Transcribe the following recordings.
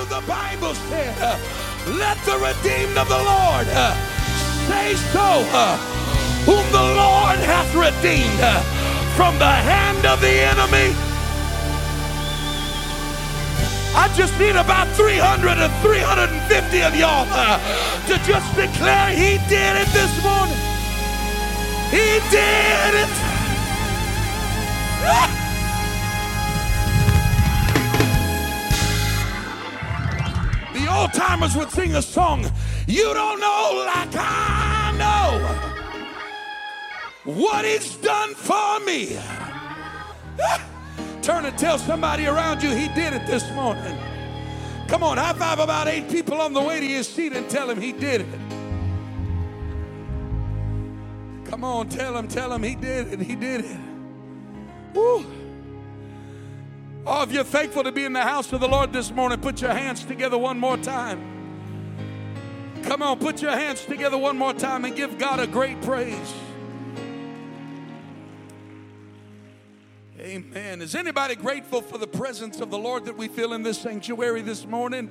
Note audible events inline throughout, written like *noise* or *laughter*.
you. The Bible said, uh, Let the redeemed of the Lord uh, say so, uh, whom the Lord hath redeemed from the hand of the enemy. I just need about 300 or 350 of y'all uh, to just declare He did it this morning. He did it. *laughs* timers would sing a song, You don't know like I know what He's done for me. *laughs* Turn and tell somebody around you he did it this morning. Come on, high five about eight people on the way to your seat and tell him he did it. Come on, tell him, tell him he did it. He did it. Woo. Oh, if you're thankful to be in the house of the Lord this morning, put your hands together one more time. Come on, put your hands together one more time and give God a great praise. Amen. Is anybody grateful for the presence of the Lord that we feel in this sanctuary this morning?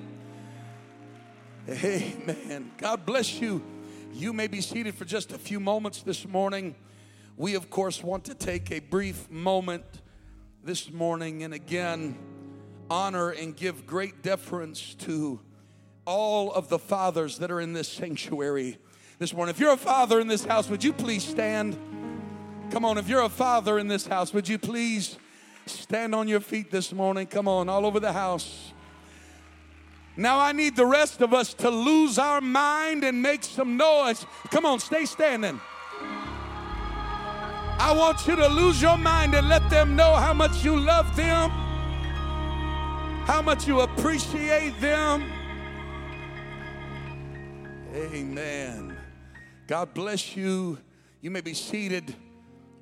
Amen. God bless you. You may be seated for just a few moments this morning. We, of course, want to take a brief moment this morning and again honor and give great deference to all of the fathers that are in this sanctuary this morning. If you're a father in this house, would you please stand? Come on, if you're a father in this house, would you please stand on your feet this morning? Come on, all over the house. Now I need the rest of us to lose our mind and make some noise. Come on, stay standing. I want you to lose your mind and let them know how much you love them, how much you appreciate them. Amen. God bless you. You may be seated.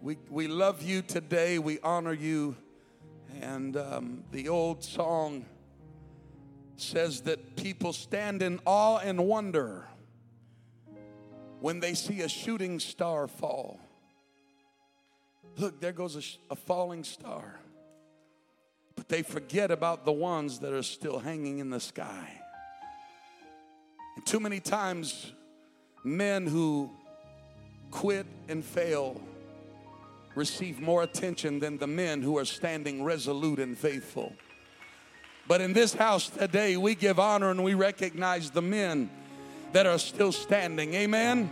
We, we love you today. We honor you. And um, the old song says that people stand in awe and wonder when they see a shooting star fall. Look, there goes a, a falling star. But they forget about the ones that are still hanging in the sky. And too many times, men who quit and fail receive more attention than the men who are standing resolute and faithful. But in this house today, we give honor and we recognize the men that are still standing. Amen.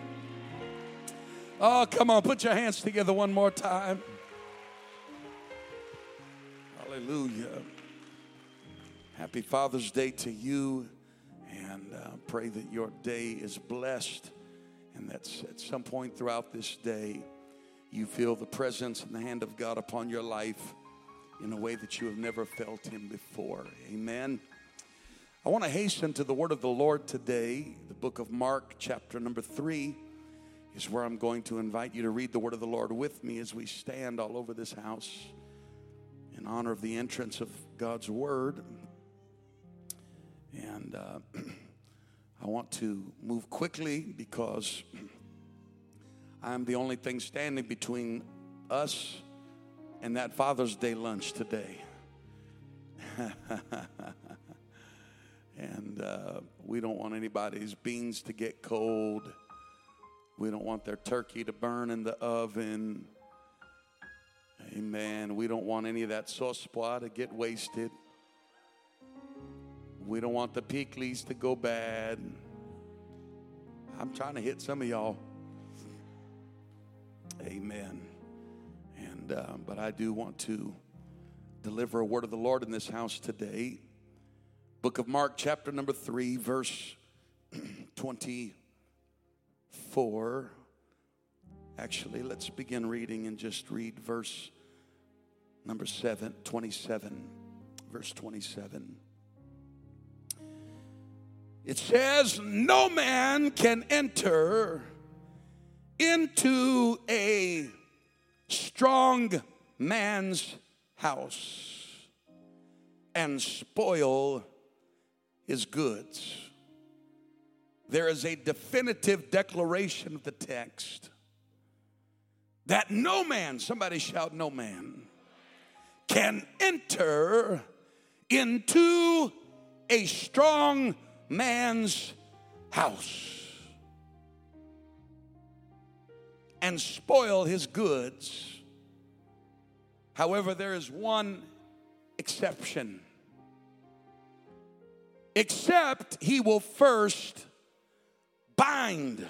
Oh, come on, put your hands together one more time. Hallelujah. Happy Father's Day to you, and uh, pray that your day is blessed, and that at some point throughout this day, you feel the presence and the hand of God upon your life in a way that you have never felt Him before. Amen. I want to hasten to the word of the Lord today. The book of Mark, chapter number three, is where I'm going to invite you to read the word of the Lord with me as we stand all over this house in honor of the entrance of God's word. And uh, *clears throat* I want to move quickly because I'm the only thing standing between us and that Father's Day lunch today. *laughs* and uh, we don't want anybody's beans to get cold. We don't want their turkey to burn in the oven. Amen. We don't want any of that sauce to get wasted. We don't want the pickles to go bad. I'm trying to hit some of y'all. Amen. And uh, but I do want to deliver a word of the Lord in this house today. Book of Mark, chapter number three, verse *clears throat* twenty-four. Actually, let's begin reading and just read verse number seven, 27. Verse 27. It says, No man can enter into a strong man's house and spoil his goods. There is a definitive declaration of the text that no man, somebody shout, no man, can enter into a strong man's house and spoil his goods. However, there is one exception. Except he will first bind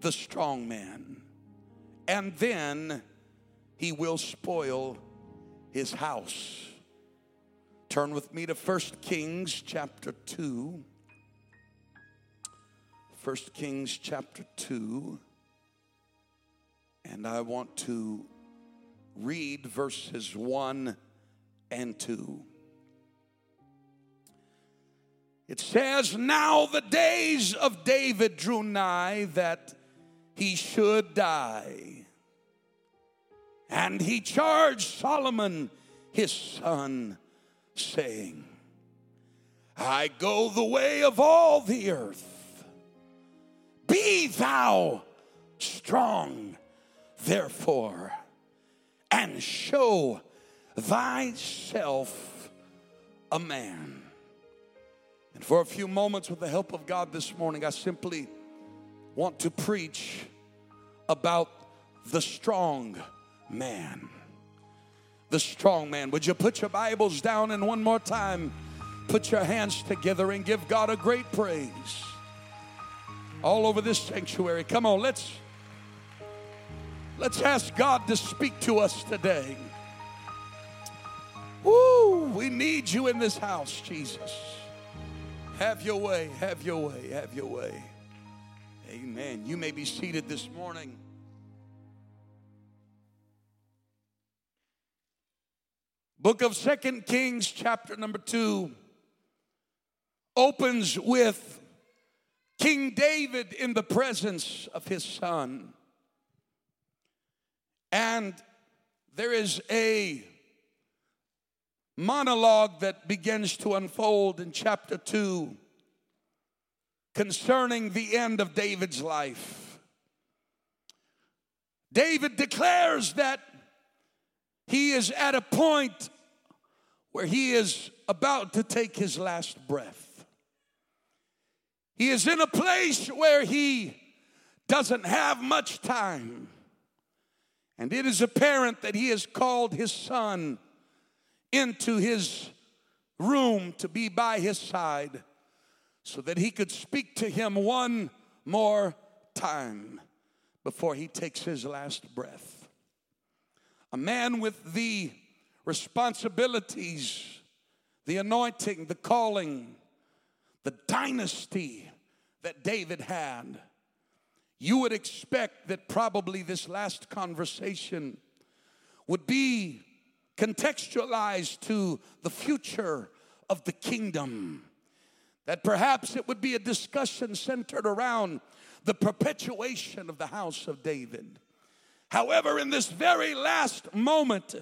the strong man, and then he will spoil his house. Turn with me to 1 Kings chapter 2. 1 Kings chapter 2. And I want to read verses 1 and 2. It says, Now the days of David drew nigh that he should die. And he charged Solomon his son, saying, I go the way of all the earth. Be thou strong, therefore, and show thyself a man. And for a few moments, with the help of God this morning, I simply want to preach about the strong man. The strong man. Would you put your Bibles down and one more time put your hands together and give God a great praise? All over this sanctuary. Come on, let's let's ask God to speak to us today. Woo, we need you in this house, Jesus. Have your way, have your way, have your way. Amen. You may be seated this morning. Book of Second Kings, chapter number 2, opens with King David in the presence of his son. And there is a monologue that begins to unfold in chapter 2 concerning the end of David's life. David declares that he is at a point where he is about to take his last breath. He is in a place where he doesn't have much time. And it is apparent that he has called his son into his room to be by his side so that he could speak to him one more time before he takes his last breath. A man with the responsibilities, the anointing, the calling, the dynasty that David had, you would expect that probably this last conversation would be contextualized to the future of the kingdom. That perhaps it would be a discussion centered around the perpetuation of the house of David. However, in this very last moment,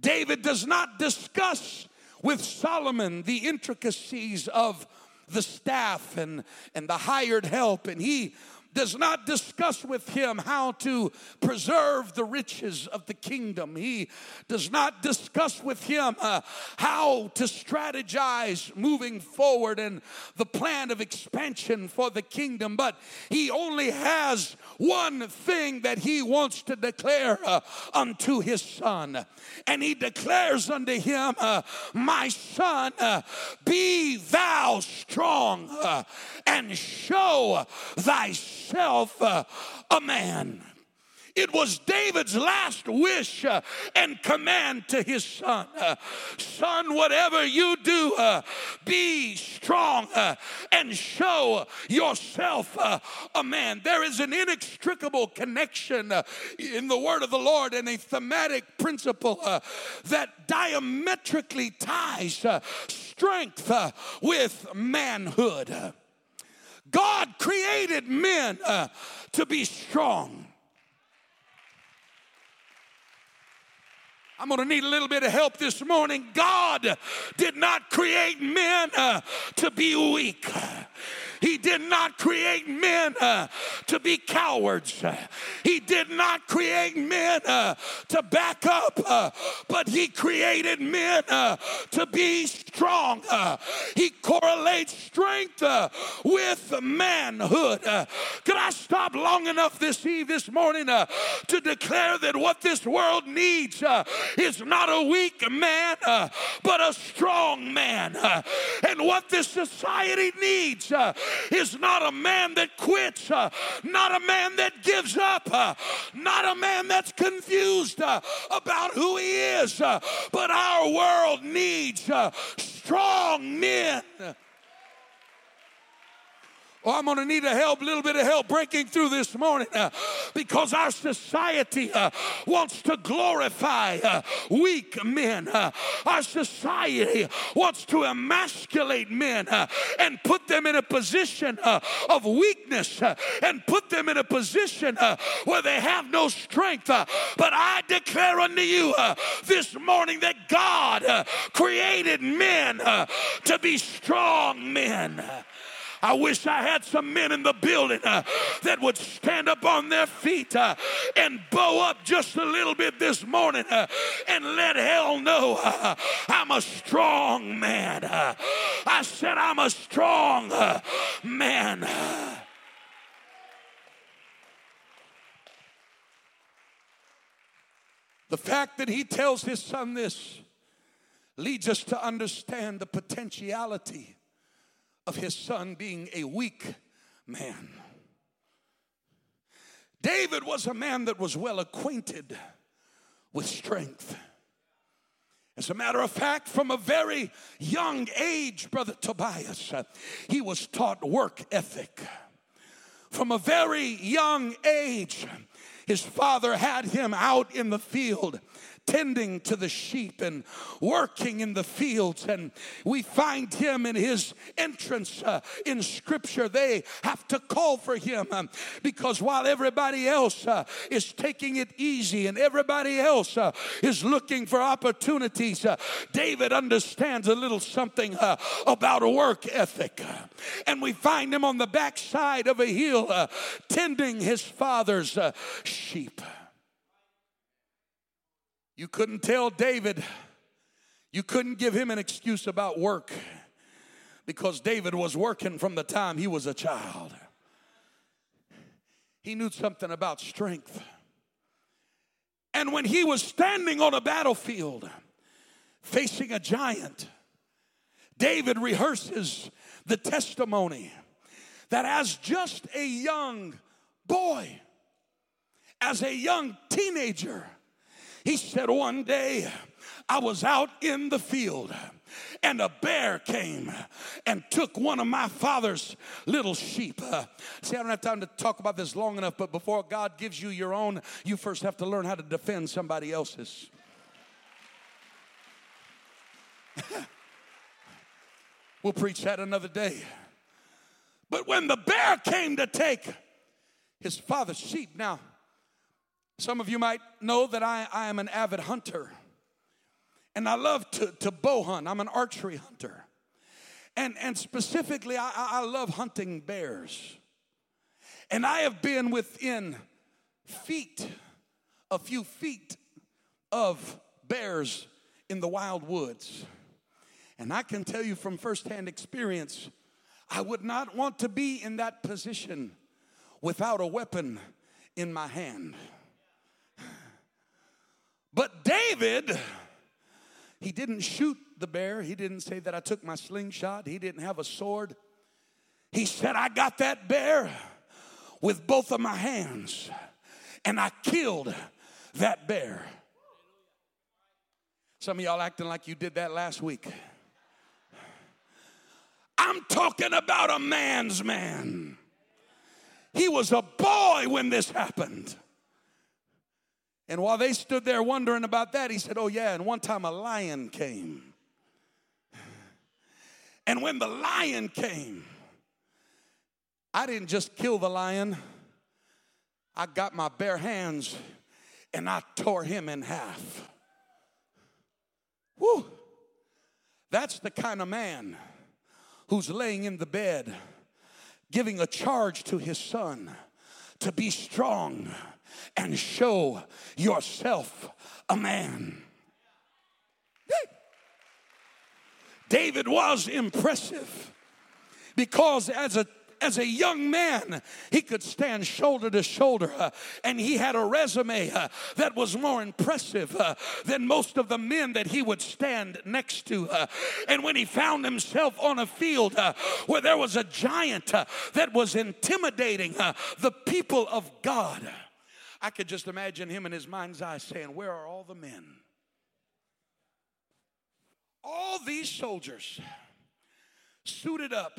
David does not discuss with Solomon the intricacies of the staff and, and the hired help, and he does not discuss with him how to preserve the riches of the kingdom. He does not discuss with him uh, how to strategize moving forward and the plan of expansion for the kingdom. But he only has one thing that he wants to declare uh, unto his son. And he declares unto him, uh, My son, uh, be thou strong uh, and show thyself himself uh, a man. It was David's last wish uh, and command to his son uh, Son, whatever you do, uh, be strong uh, and show yourself uh, a man. There is an inextricable connection in the word of the Lord and a thematic principle that diametrically ties strength with manhood. God created men uh, to be strong. I'm going to need a little bit of help this morning. God did not create men uh, to be weak. He did not create men uh, to be cowards. He did not create men uh, to back up, uh, but He created men uh, to be strong. Uh, he correlates strength uh, with manhood. could I stop long enough this eve, this morning, to declare that what this world needs is not a weak man, but a strong man? and what this society needs is not a man that quits, uh, not a man that gives up, uh, not a man that's confused uh, about who he is, uh, but our world needs uh, strong men. Oh, I'm going to need a help, little bit of help breaking through this morning uh, because our society uh, wants to glorify uh, weak men. Uh, our society wants to emasculate men uh, and put them in a position uh, of weakness and put them in a position where they have no strength. but I declare unto you this morning that God created men to be strong men. I wish I had some men in the building uh, that would stand up on their feet uh, and bow up just a little bit this morning uh, and let hell know uh, I'm a strong man. Uh, I said, I'm a strong uh, man. The fact that he tells his son this leads us to understand the potentiality of his son being a weak man. David was a man that was well acquainted with strength. As a matter of fact, from a very young age, Brother Tobias, he was taught work ethic. From a very young age, his father had him out in the field tending to the sheep and working in the fields. And we find him in his entrance uh, in Scripture. They have to call for him um, because while everybody else uh, is taking it easy and everybody else uh, is looking for opportunities, uh, David understands a little something uh, about work ethic. And we find him on the backside of a hill uh, tending his father's sheep. You couldn't tell David, you couldn't give him an excuse about work because David was working from the time he was a child. He knew something about strength. And when he was standing on a battlefield facing a giant, David rehearses the testimony that as just a young boy, as a young teenager, he said, One day I was out in the field and a bear came and took one of my father's little sheep. Uh, see, I don't have time to talk about this long enough, but before God gives you your own, you first have to learn how to defend somebody else's. *laughs* we'll preach that another day. But when the bear came to take his father's sheep, now, some of you might know that I, I am an avid hunter. And I love to, to bow hunt. I'm an archery hunter. And, and specifically, I, I love hunting bears. And I have been within feet, a few feet of bears in the wild woods. And I can tell you from firsthand experience, I would not want to be in that position without a weapon in my hand. But David, he didn't shoot the bear. He didn't say that I took my slingshot. He didn't have a sword. He said, I got that bear with both of my hands and I killed that bear. Some of y'all acting like you did that last week. I'm talking about a man's man. He was a boy when this happened. And while they stood there wondering about that, he said, Oh, yeah, and one time a lion came. *sighs* And when the lion came, I didn't just kill the lion, I got my bare hands and I tore him in half. Whew. That's the kind of man who's laying in the bed giving a charge to his son to be strong and show yourself a man. David was impressive because as a as a young man, he could stand shoulder to shoulder, uh, and he had a resume uh, that was more impressive uh, than most of the men that he would stand next to. Uh. and when he found himself on a field uh, where there was a giant uh, that was intimidating the people of God, I could just imagine him in his mind's eye saying, Where are all the men? All these soldiers suited up,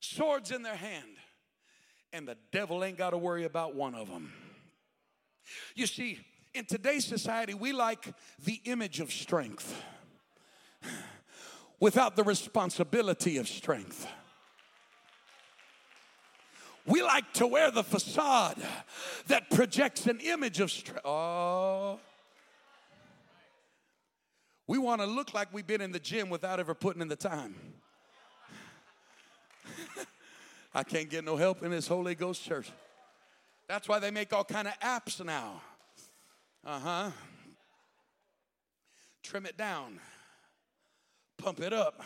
swords in their hand, and the devil ain't got to worry about one of them. You see, in today's society, we like the image of strength without the responsibility of strength. We like to wear the facade that projects an image of strength. Oh. We want to look like we've been in the gym without ever putting in the time. *laughs* I can't get no help in this Holy Ghost church. That's why they make all kind of apps now. Uh-huh. Trim it down. Pump it up.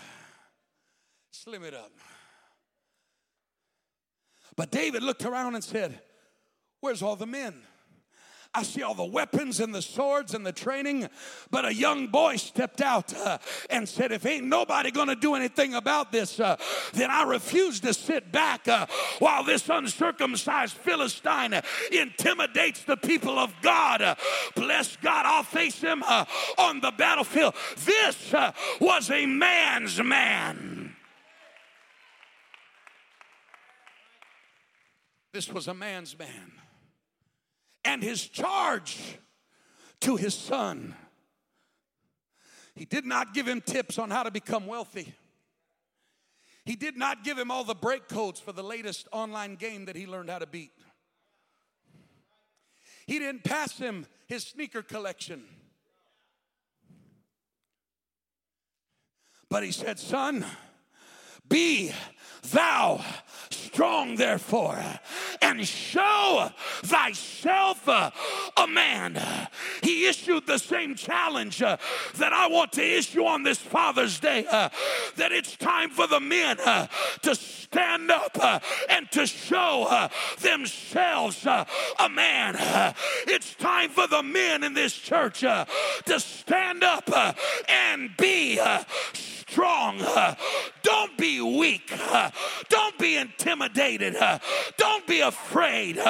Slim it up. But David looked around and said, Where's all the men? I see all the weapons and the swords and the training. But a young boy stepped out uh, and said, If ain't nobody gonna do anything about this, uh, then I refuse to sit back uh, while this uncircumcised Philistine intimidates the people of God. Uh, bless God, I'll face him uh, on the battlefield. This uh, was a man's man. This was a man's man and his charge to his son. He did not give him tips on how to become wealthy. He did not give him all the break codes for the latest online game that he learned how to beat. He didn't pass him his sneaker collection. But he said, Son, be thou strong, therefore, and show thyself uh, a man. He issued the same challenge uh, that I want to issue on this Father's Day uh, that it's time for the men uh, to stand up uh, and to show uh, themselves a man. It's time for the men in this church to stand up and be strong. Don't be weak. Don't be intimidated. Don't be afraid.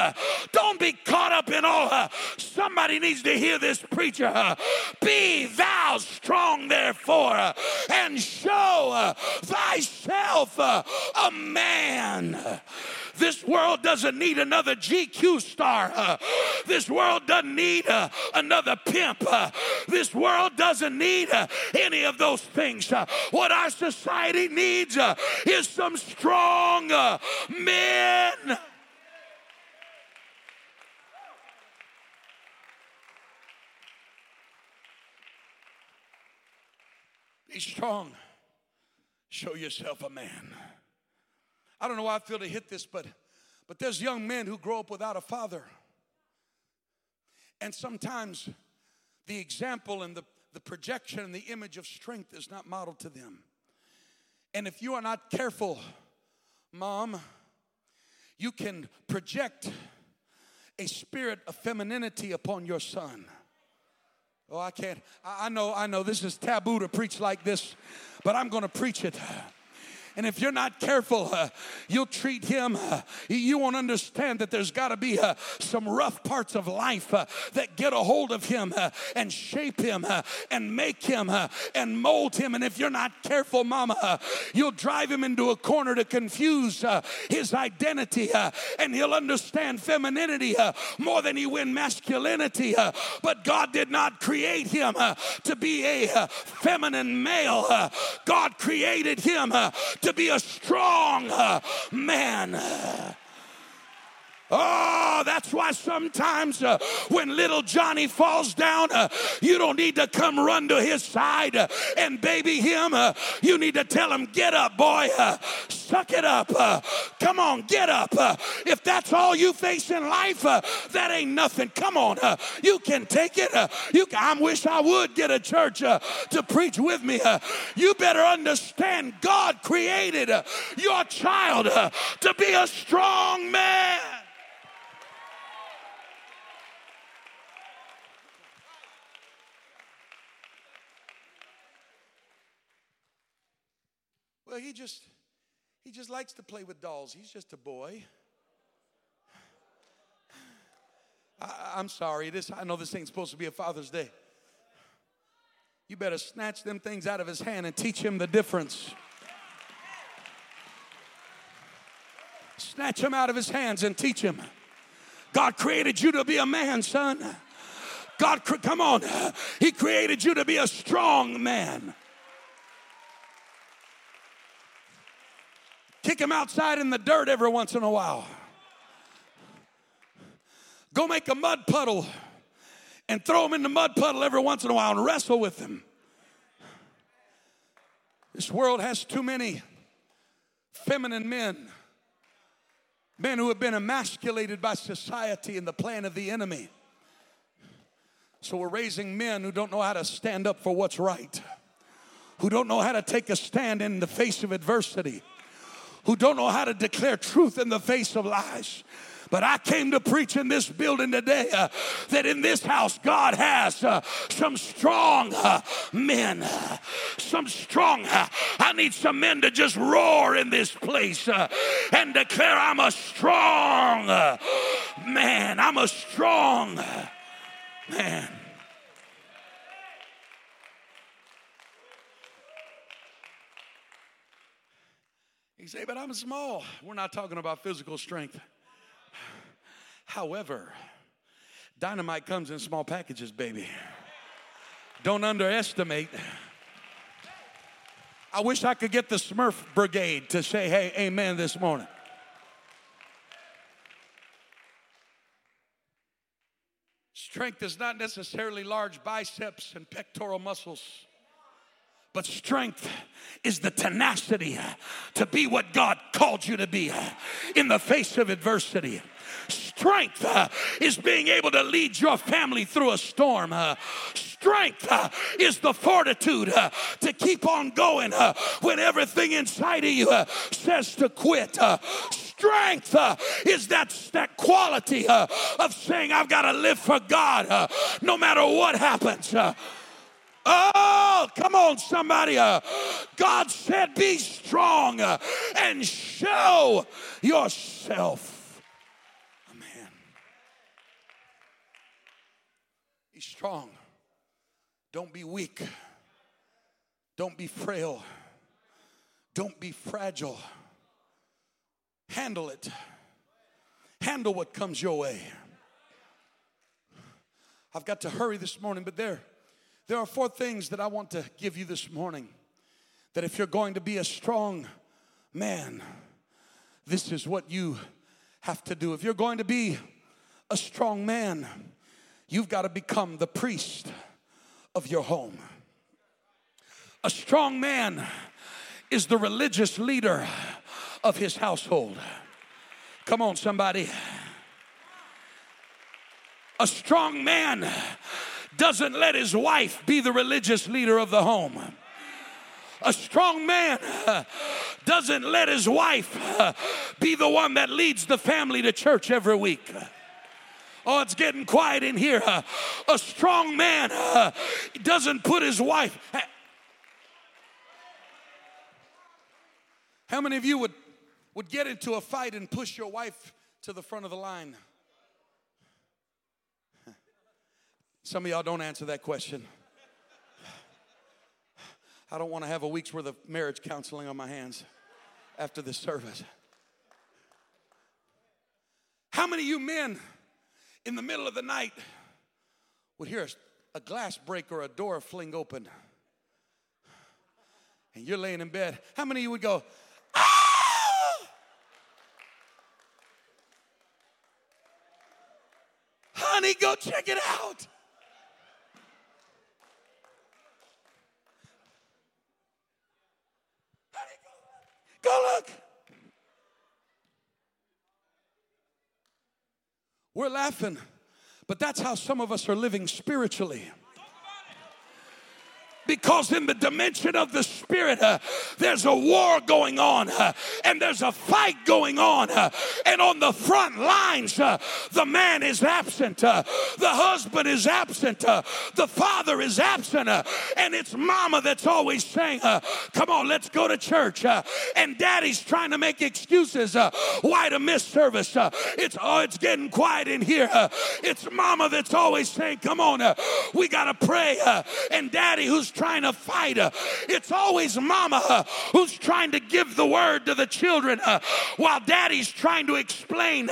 Don't be caught up in all. Somebody needs to hear this preacher. Be thou strong, therefore, and show thyself a man. This world doesn't need another GQ star. Uh, this world doesn't need uh, another pimp. Uh, this world doesn't need uh, any of those things. Uh, what our society needs uh, is some strong men. Be strong. Show yourself a man. I don't know why I feel to hit this, but but there's young men who grow up without a father. And sometimes the example and the, the projection and the image of strength is not modeled to them. And if you are not careful, mom, you can project a spirit of femininity upon your son. Oh, I can't. I know, I know this is taboo to preach like this, but I'm going to preach it. And if you're not careful, uh, you'll treat him, uh, you won't understand that there's got to be uh, some rough parts of life uh, that get a hold of him uh, and shape him uh, and make him and mold him. And if you're not careful, mama, you'll drive him into a corner to confuse his identity and he'll understand femininity more than he will masculinity. but God did not create him to be a feminine male, God created him to to be a strong man. Oh, that's why sometimes uh, when little Johnny falls down, uh, you don't need to come run to his side uh, and baby him. Uh, you need to tell him, Get up, boy. Uh, suck it up. Uh, Come on, get up. If that's all you face in life, that ain't nothing. Come on, you can take it. You, can, I wish I would get a church to preach with me. You better understand God created your child to be a strong man. He just he just likes to play with dolls. He's just a boy. *sighs* I, am sorry. This I know this ain't supposed to be a Father's Day. You better snatch them things out of his hand and teach him the difference. Snatch him out of his hands and teach him. God created you to be a man, son. God, come on. He created you to be a strong man. Kick him outside in the dirt every once in a while. Go make a mud puddle and throw him in the mud puddle every once in a while and wrestle with him. This world has too many feminine men, men who have been emasculated by society and the plan of the enemy. So we're raising men who don't know how to stand up for what's right, who don't know how to take a stand in the face of adversity who don't know how to declare truth in the face of lies. But I came to preach in this building today uh, that in this house God has uh, some strong uh, men. some strong, uh, I need some men to just roar in this place uh, and declare, I'm a strong uh, man. I'm a strong man. You say, but I'm small. We're not talking about physical strength. However, dynamite comes in small packages, baby. Don't underestimate. I wish I could get the Smurf Brigade to say, hey, amen this morning. Strength is not necessarily large biceps and pectoral muscles. But strength is the tenacity to be what God called you to be in the face of adversity. Strength uh, is being able to lead your family through a storm. Uh, strength uh, is the fortitude to keep on going when everything inside of you says to quit. strength is that, that quality of saying, I've got to live for God no matter what happens. Oh, come on, somebody. Uh, God said, Be strong uh, and show yourself a man. Be strong. Don't be weak. Don't be frail. Don't be fragile. Handle it. Handle what comes your way. I've got to hurry this morning, but there there are four things that I want to give you this morning. That if you're going to be a strong man, this is what you have to do. If you're going to be a strong man, you've got to become the priest of your home. A strong man is the religious leader of his household. Come on, somebody. A strong man doesn't let his wife be the religious leader of the home. A strong man uh, doesn't let his wife uh, be the one that leads the family to church every week. Oh, it's getting quiet in here. Uh, a strong man doesn't put his wife. How many of you would, would get into a fight and push your wife to the front of the line? Some of y'all don't answer that question. I don't want to have a week's worth of marriage counseling on my hands after this service. How many of you men in the middle of the night would hear a, glass break or a door fling open? And you're laying in bed. How many of you would go, ah! Honey, go check it out. Go look. We're laughing, but that's how some of us are living spiritually because in the dimension of the spirit uh, there's a war going on uh, and there's a fight going on uh, and on the front lines uh, the man is absent uh, the husband is absent uh, the father is absent and it's mama that's always saying come on let's go to church and daddy's trying to make excuses why to miss service? It's oh it's getting quiet in here it's mama that's always saying come on we gotta pray and daddy who's trying to fight. It's always mama who's trying to give the word to the children while daddy's trying to explain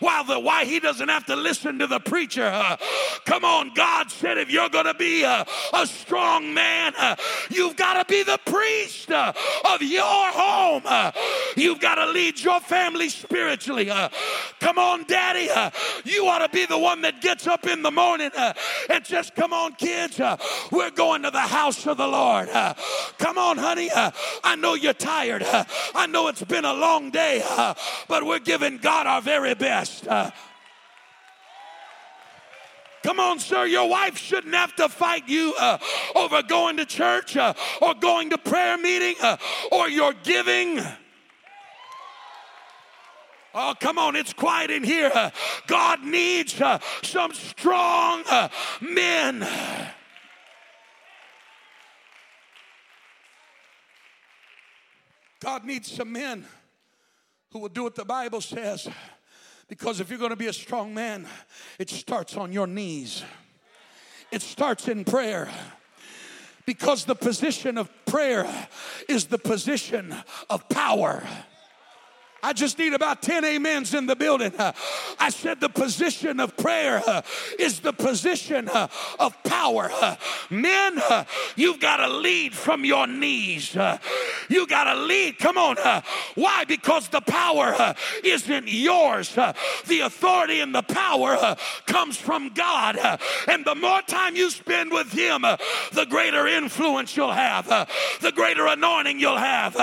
while the why he doesn't have to listen to the preacher. Come on, God said if you're going to be a, a, strong man, you've got to be the priest of your home. You've got to lead your family spiritually. Come on, daddy. You ought to be the one that gets up in the morning and just come on, kids. We're going to the house of the Lord. Uh, come on, honey. Uh, I know you're tired. Uh, I know it's been a long day, uh, but we're giving God our very best. Uh. Come on, sir. Your wife shouldn't have to fight you uh, over going to church uh, or going to prayer meeting uh, or your giving. Oh, come on, it's quiet in here. God needs uh, some strong uh, men. God needs some men who will do what the Bible says. Because if you're going to be a strong man, it starts on your knees, it starts in prayer. Because the position of prayer is the position of power. I just need about 10 amens in the building. Uh, I said the position of prayer uh, is the position uh, of power. Uh, men, uh, you've got to lead from your knees. Uh, you got to lead. Come on. Why? Because the power isn't yours. The authority and the power comes from God. And the more time you spend with Him, the greater influence you'll have, the greater anointing you'll have,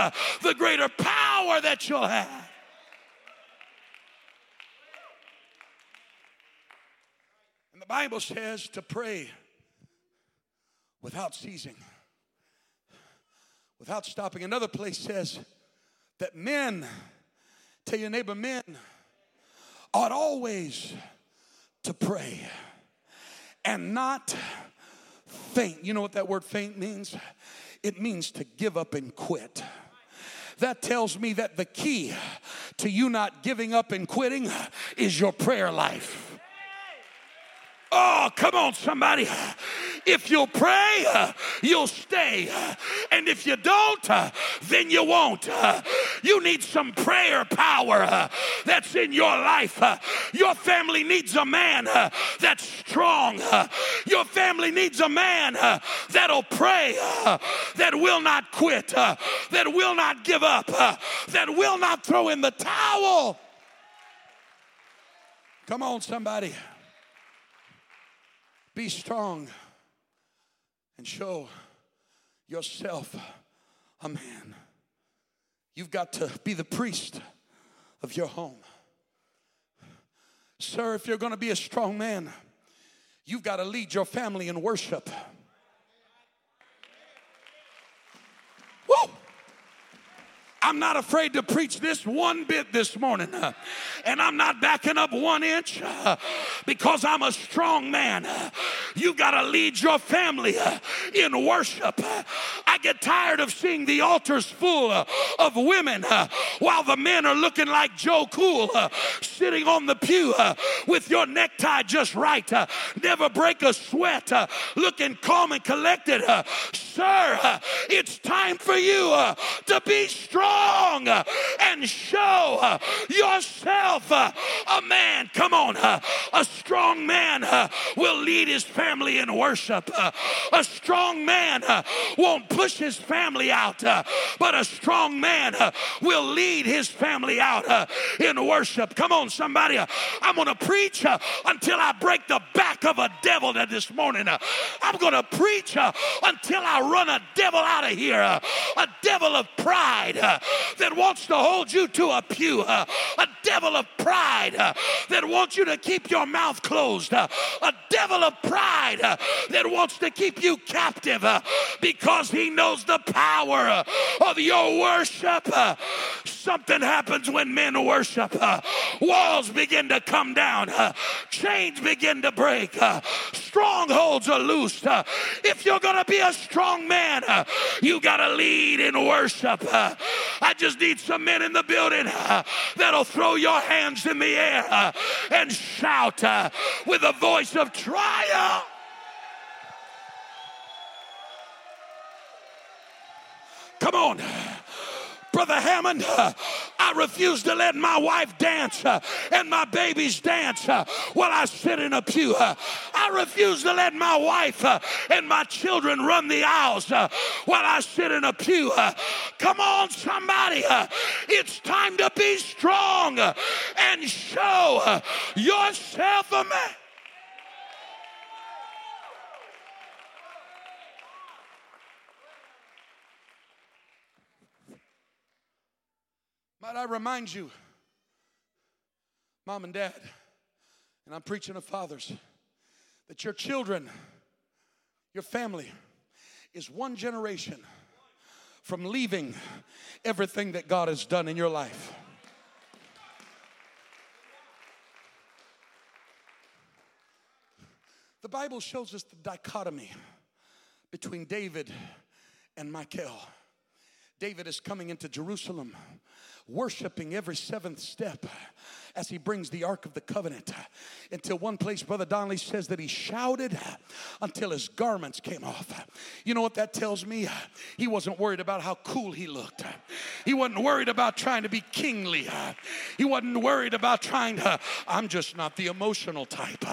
the greater power that you'll have. The Bible says to pray without ceasing, without stopping. Another place says that men, tell your neighbor, men ought always to pray and not faint. You know what that word faint means? It means to give up and quit. That tells me that the key to you not giving up and quitting is your prayer life. Oh, come on, somebody. If you'll pray, you'll stay. And if you don't, then you won't. You need some prayer power that's in your life. Your family needs a man that's strong. Your family needs a man that'll pray, that will not quit, that will not give up, that will not throw in the towel. Come on, somebody. Be strong and show yourself a man. You've got to be the priest of your home. Sir, if you're going to be a strong man, you've got to lead your family in worship. Woo! I'm not afraid to preach this one bit this morning. Uh, and I'm not backing up one inch uh, because I'm a strong man. Uh, you got to lead your family in worship. I get tired of seeing the altars full of women while the men are looking like Joe Cool sitting on the pew with your necktie just right. Never break a sweat, looking calm and collected. Sir, it's time for you to be strong strong uh, and show uh, yourself uh, a man. Come on, a strong man will lead his family in worship. A strong man won't push his family out, but a strong man will lead his family out in worship. Come on, somebody. I'm going to preach until I break the back of a devil that this morning. I'm going to preach until I run a devil out of here, a devil of pride, that wants to hold you to a pew, uh, a devil of pride uh, that wants you to keep your mouth closed, uh, a devil of pride uh, that wants to keep you captive uh, because he knows the power uh, of your worship. Something happens when men worship. Walls begin to come down, chains begin to break, strongholds are loosed. If you're going to be a strong man, you got to lead in worship. I just need some men in the building uh, that'll throw your hands in the air uh, and shout uh, with a voice of triumph. Come on. Brother Hammond, I refuse to let my wife dance and my babies dance while I sit in a pew. I refuse to let my wife and my children run the aisles while I sit in a pew. come on, somebody. it's time to be strong and show yourself a man. Might I remind you, mom and dad, and I'm preaching to fathers, that your children, your family, is one generation from leaving everything that God has done in your life. The Bible shows us the dichotomy between David and Michal. David is coming into Jerusalem worshiping every seventh step as he brings the Ark of the Covenant. Until one place, Brother Donnelly says that he shouted until his garments came off. You know what that tells me? He wasn't worried about how cool he looked. He wasn't worried about trying to be kingly. He wasn't worried about trying to, I'm just not the emotional type.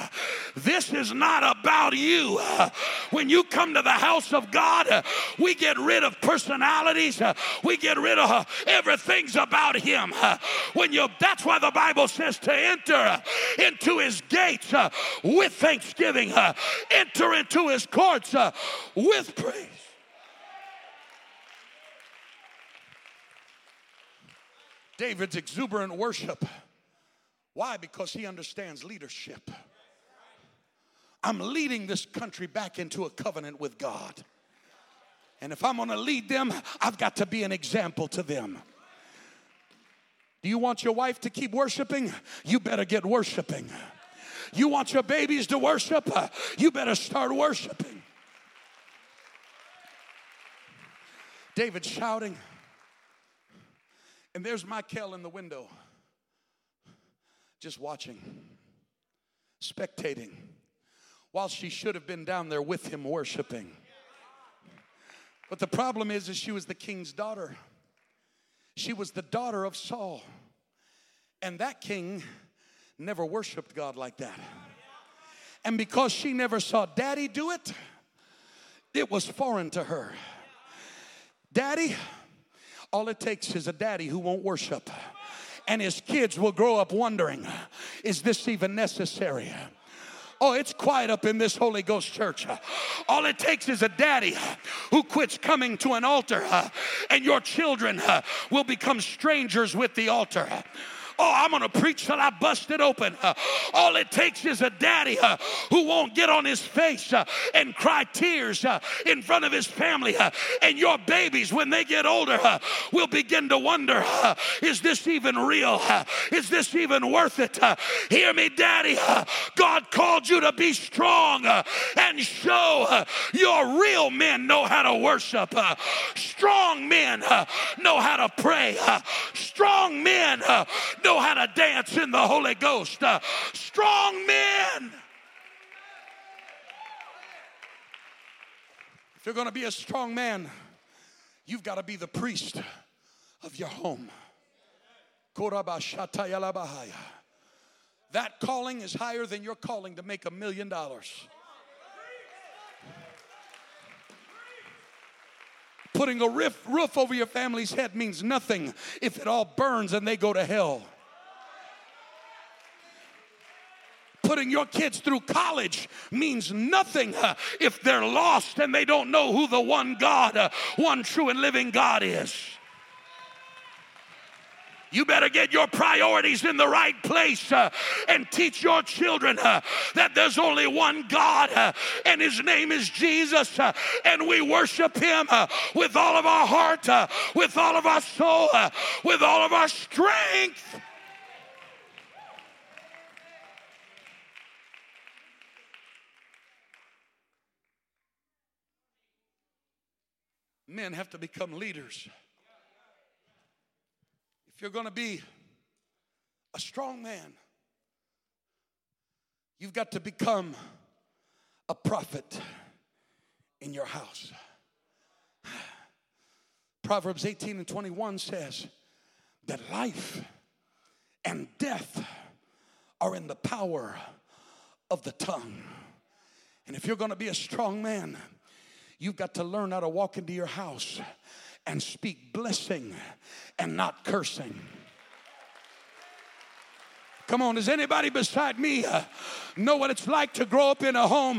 This is not about you. When you come to the house of God, we get rid of personalities, we get rid of everything's about Him. When you, that's why the Bible says to enter into his gates uh, with thanksgiving, uh, enter into his courts uh, with praise. David's exuberant worship. Why? Because he understands leadership. I'm leading this country back into a covenant with God. And if I'm gonna lead them, I've got to be an example to them. Do you want your wife to keep worshiping? You better get worshiping. You want your babies to worship? You better start worshiping. David shouting, and there's Michal in the window, just watching, spectating, while she should have been down there with him worshiping. But the problem is, is she was the king's daughter. She was the daughter of Saul. And that king never worshiped God like that. And because she never saw daddy do it, it was foreign to her. Daddy, all it takes is a daddy who won't worship. And his kids will grow up wondering, is this even necessary? Oh, it's quiet up in this Holy Ghost church. All it takes is a daddy who quits coming to an altar, and your children will become strangers with the altar. Oh, I'm going to preach till I bust it open. Uh, all it takes is a daddy uh, who won't get on his face uh, and cry tears uh, in front of his family. Uh, and your babies, when they get older, uh, will begin to wonder is this even real? is this even worth it? hear me, daddy. God called you to be strong and show your real men know how to worship. strong men know how to pray. strong men know know how to dance in the Holy Ghost. Uh, strong men. If you're going to be a strong man, you've got to be the priest of your home. That calling is higher than your calling to make a million dollars. Putting a roof, roof over your family's head means nothing if it all burns and they go to hell. Putting your kids through college means nothing if they're lost and they don't know who the one God, uh, one true and living God is. You better get your priorities in the right place uh, and teach your children uh, that there's only one God uh, and his name is Jesus uh, and we worship him uh, with all of our heart, with all of our soul, with all of our strength. Men have to become leaders. If you're going to be a strong man, you've got to become a prophet in your house. Proverbs 18 and 21 says that life and death are in the power of the tongue. And if you're going to be a strong man, you've got to learn how to walk into your house and speak blessing and not cursing. Come on, does anybody beside me know what it's like to grow up in a home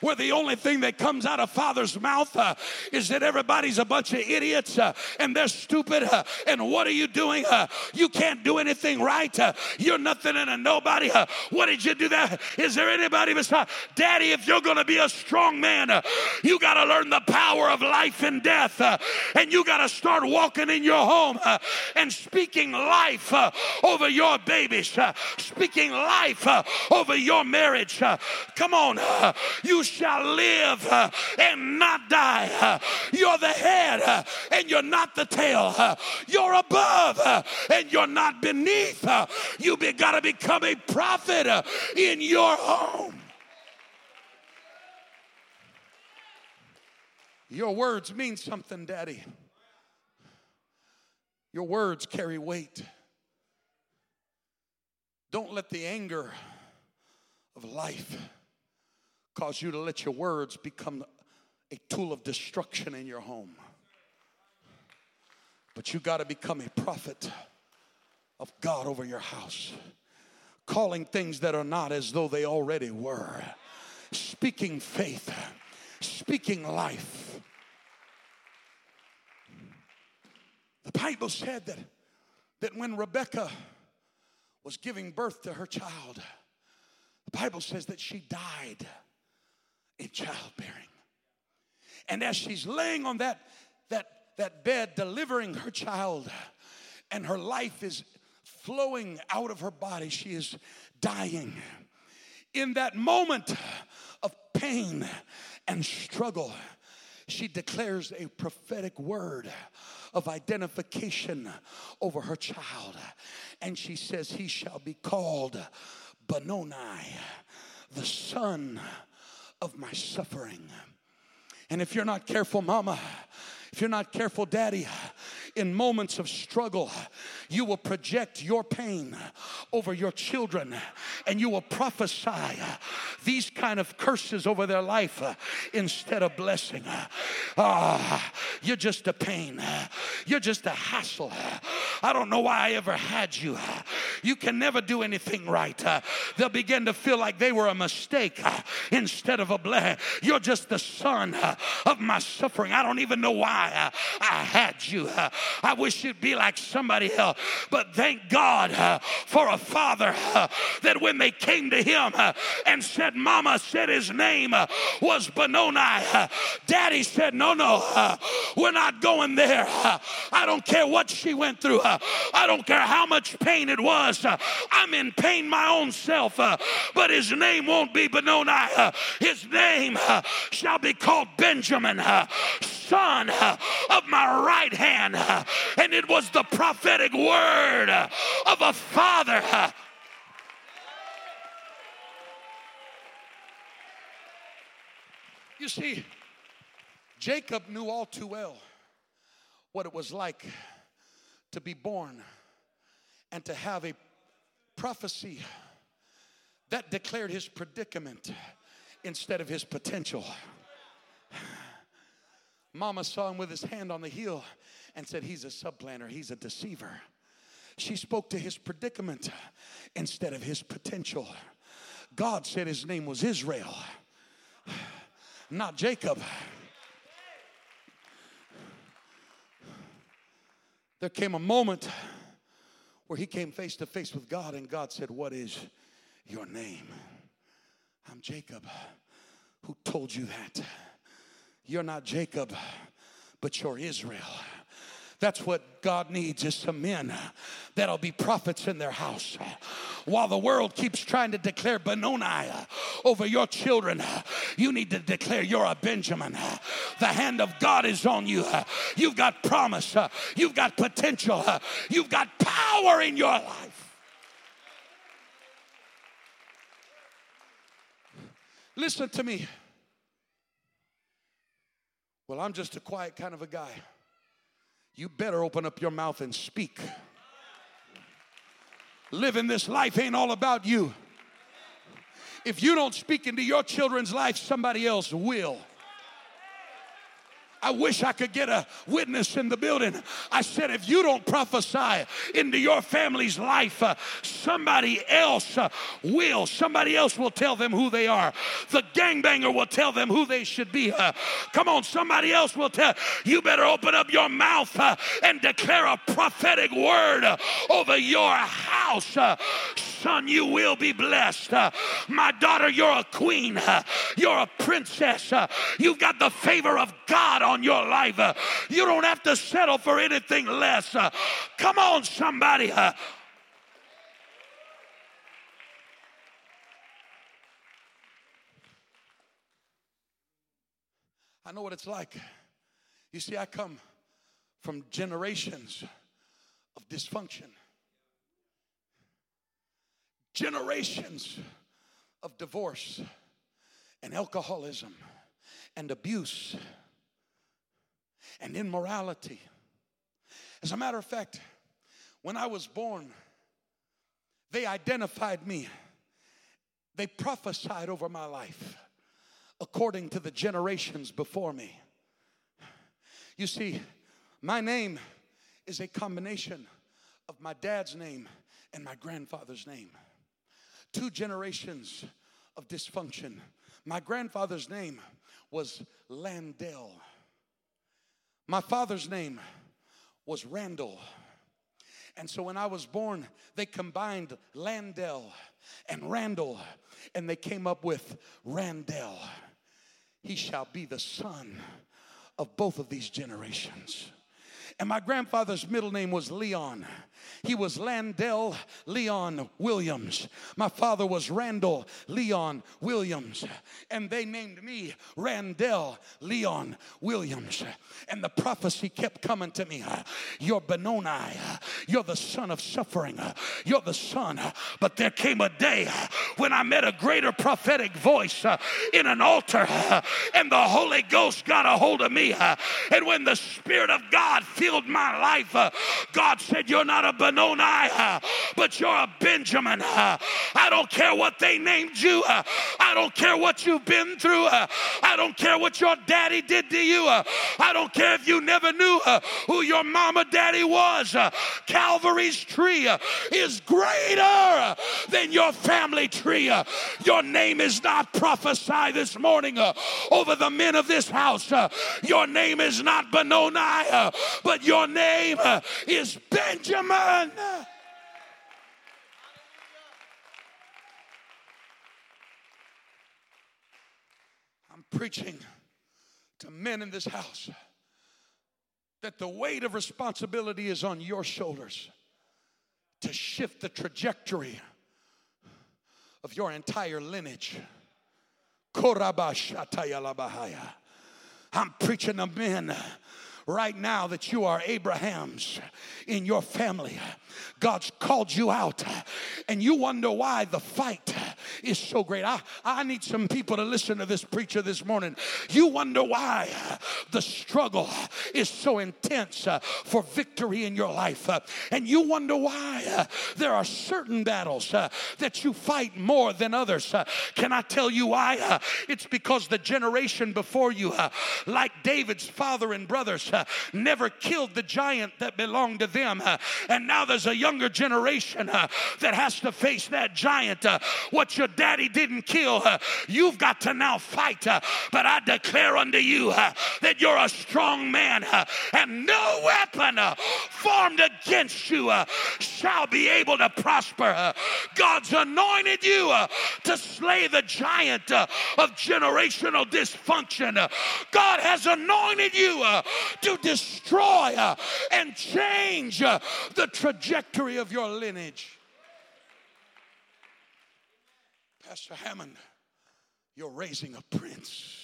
where the only thing that comes out of father's mouth uh, is that everybody's a bunch of idiots uh, and they're stupid uh, and what are you doing? Uh? You can't do anything right. Uh, you're nothing and a nobody. Uh. what did you do that? Is there anybody beside? Daddy, if you're going to be a strong man, you got to learn the power of life and death and you got to start walking in your home and speaking life over your babies speaking life uh, over your marriage. Uh, come on, uh, you shall live uh, and not die. Uh, you're the head uh, and you're not the tail. You're above and you're not beneath. You be, got to become a prophet in your home. Your words mean something, Daddy. Your words carry weight. Don't let the anger of life cause you to let your words become a tool of destruction in your home. But you got to become a prophet of God over your house, calling things that are not as though they already were, speaking faith, speaking life. The Bible said that, that when Rebecca was giving birth to her child, the Bible says that she died in childbearing. And as she's laying on that, that, that bed delivering her child, and her life is flowing out of her body, she is dying. In that moment of pain and struggle, she declares a prophetic word of identification over her child. And she says, He shall be called Benoni, the son of my suffering. And if you're not careful, mama, if you're not careful, daddy, in moments of struggle, you will project your pain over your children and you will prophesy these kind of curses over their life instead of blessing. Ah, you're just a pain. You're just a hassle. I don't know why I ever had you. You can never do anything right. They'll begin to feel like they were a mistake instead of a blessing. You're just the son of my suffering. I don't even know why I had you. I wish you'd be like somebody else. But thank God uh, for a father uh, that when they came to him uh, and said, Mama said his name uh, was Benoni, uh, Daddy said, No, no, uh, we're not going there. I don't care what she went through. I don't care how much pain it was. I'm in pain my own self. But his name won't be Benoni. His name shall be called Benjamin, son of my right hand. And it was the prophetic word of a father. You see, Jacob knew all too well what it was like to be born and to have a prophecy that declared his predicament instead of his potential. Mama saw him with his hand on the heel and said, He's a supplanter, he's a deceiver. She spoke to his predicament instead of his potential. God said his name was Israel, not Jacob. There came a moment where he came face to face with God, and God said, What is your name? I'm Jacob. Who told you that? You're not Jacob, but you're Israel. That's what God needs is some men that'll be prophets in their house. While the world keeps trying to declare Benoni over your children, you need to declare you're a Benjamin. The hand of God is on you. You've got promise. You've got potential. You've got power in your life. Listen to me. Well, I'm just a quiet kind of a guy. You better open up your mouth and speak. Living this life ain't all about you. If you don't speak into your children's life, somebody else will. I wish I could get a witness in the building. I said, if you don't prophesy into your family's life, uh, somebody else uh, will. Somebody else will tell them who they are. The gangbanger will tell them who they should be. Uh, come on, somebody else will tell. You better open up your mouth uh, and declare a prophetic word uh, over your house. Uh, son, you will be blessed. my daughter, you're a queen. you're a princess. you've got the favor of God on on your life. Uh, you don't have to settle for anything less. Uh, come on, somebody. Uh, I know what it's like. You see, I come from generations of dysfunction, generations of divorce and alcoholism and abuse and immorality. As a matter of fact, when I was born, they identified me, they prophesied over my life according to the generations before me. You see, my name is a combination of my dad's name and my grandfather's name. Two generations of dysfunction. My grandfather's name was Landell. My father's name was Randall. And so when I was born, they combined Landell and Randall, and they came up with Randell. He shall be the son of both of these generations. And my grandfather's middle name was Leon. He was Landell Leon Williams. My father was Randall Leon Williams. And they named me Randell Leon Williams. And the prophecy kept coming to me You're Benoni. You're the son of suffering. You're the son. But there came a day when I met a greater prophetic voice in an altar, and the Holy Ghost got a hold of me. And when the Spirit of God filled my life, God said, You're not a Benoni, but you're a Benjamin. I don't care what they named you. I don't care what you've been through. I don't care what your daddy did to you. I don't care if you never knew uh, who your mama daddy was. Uh, Calvary's tree uh, is greater than your family tree. Your name is not prophesied this morning over the men of this house. Your name is not Benoni, but your name is Benjamin. I'm preaching to men in this house that the weight of responsibility is on your shoulders to shift the trajectory of your entire lineage. I'm preaching to men right now that you are Abraham's in your family. God's called you out, and you wonder why the fight is so great. I, I need some people to listen to this preacher this morning. You wonder why the struggle is so intense uh, for victory in your life, uh, and you wonder why uh, there are certain battles that you fight more than others. Can I tell you why? It's because the generation before you, like David's father and brothers, never killed the giant that belonged to them. and now there's a younger generation that has to face that giant. what your daddy didn't kill, uh, you've got to now fight. Uh, but I declare unto you uh, that you're a strong man, uh, and no weapon uh, formed against you uh, shall be able to prosper. Uh, God's anointed you uh, to slay the giant uh, of generational dysfunction. Uh, God has anointed you uh, to destroy uh, and change uh, the trajectory of your lineage. Pastor Hammond, you're raising a prince.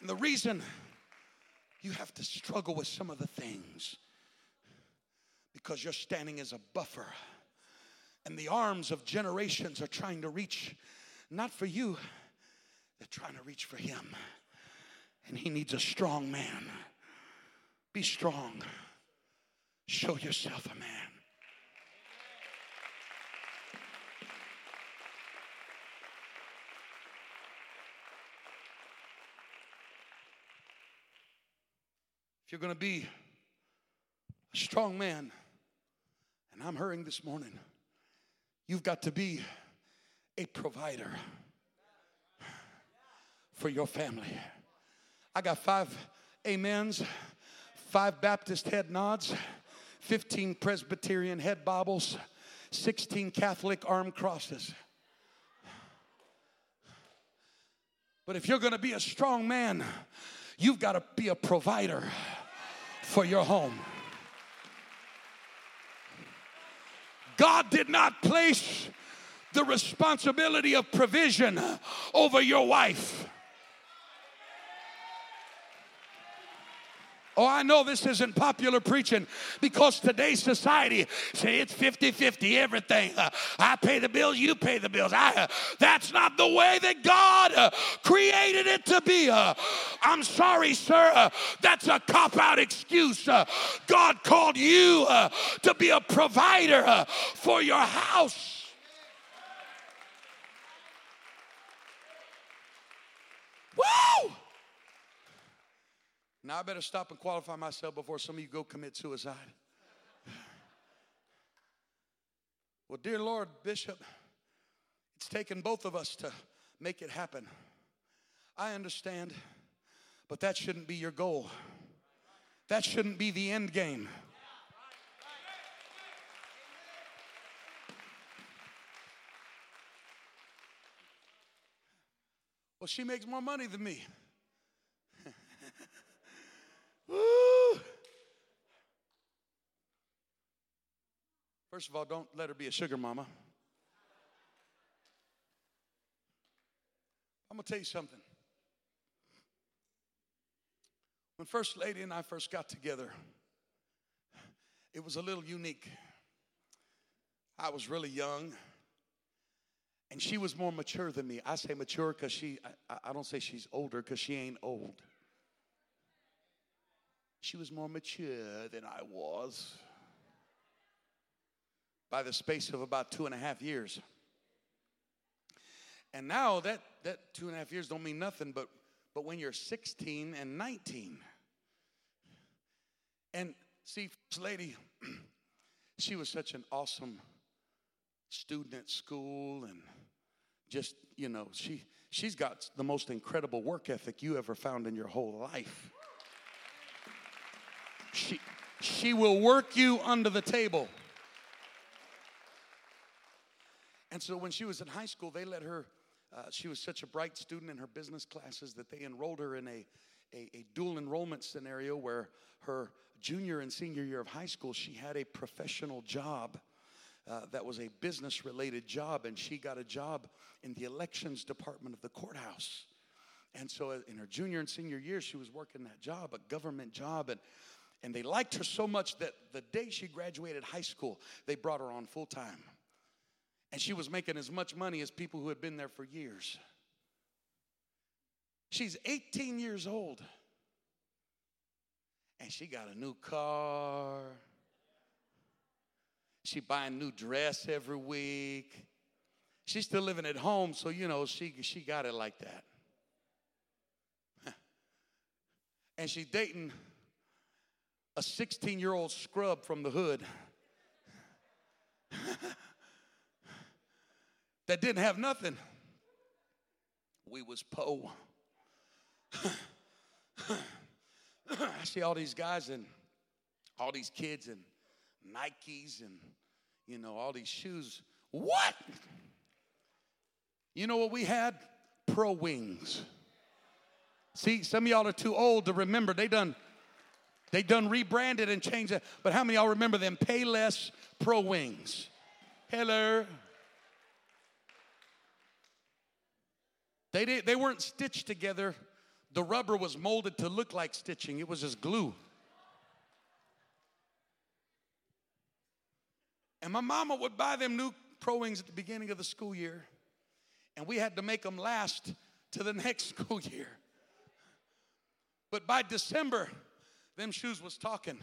And the reason you have to struggle with some of the things because you're standing as a buffer and the arms of generations are trying to reach not for you. They're trying to reach for him. And he needs a strong man. Be strong. Show yourself a man. If you're going to be a strong man and i'm hurrying this morning You've got to be a provider for your family. I got five amens, five Baptist head nods, 15 Presbyterian head bobbles, 16 Catholic arm crosses. But if you're going to be a strong man, you've got to be a provider for your home. God did not place the responsibility of provision over your wife. Oh, I know this isn't popular preaching because today's society say it's 50-50 everything. Uh, I pay the bills, you pay the bills. I, uh, that's not the way that God uh, created it to be. Uh, I'm sorry, sir. Uh, that's a cop-out excuse. Uh, God called you to be a provider for your house. Woo! Now I better stop and qualify myself before some of you go commit suicide. Well, dear Lord, Bishop, it's taken both of us to make it happen. I understand, but that shouldn't be your goal. That shouldn't be the end game. Well, she makes more money than me. *laughs* Woo. First of all, don't let her be a sugar mama. I'm going to tell you something. When First Lady and I first got together, it was a little unique. I was really young, and she was more mature than me. I say mature because she, I, I don't say she's older because she ain't old. She was more mature than I was by the space of about two and a half years. And now that, that two and a half years don't mean nothing, but, but when you're 16 and 19, and see, this lady, *clears throat* she was such an awesome student at school and just, you know, she, she's got the most incredible work ethic you ever found in your whole life. She, she will work you under the table. And so when she was in high school, they let her, uh, she was such a bright student in her business classes that they enrolled her in a, a, a dual enrollment scenario where her junior and senior year of high school, she had a professional job. Uh, that was a business related job, and she got a job in the elections department of the courthouse. And so, uh, in her junior and senior years, she was working that job, a government job. And and they liked her so much that the day she graduated high school, they brought her on full time. And she was making as much money as people who had been there for years. She's 18 years old. And she got a new car. She buying new dress every week. She's still living at home, so you know she she got it like that. *laughs* and she dating a a 16 year old scrub from the hood *laughs* that didn't have nothing. We was po. *laughs* I see all these guys and all these kids and Nikes and you know all these shoes. What? You know what we had? Pro wings. See, some of y'all are too old to remember. They done they done rebranded and changed it. But how many y'all remember them Payless Pro Wings? Hello. They, did, they weren't stitched together. The rubber was molded to look like stitching. It was just glue. And my mama would buy them new Pro Wings at the beginning of the school year. And we had to make them last to the *laughs* next school year. But by December, them shoes was talking.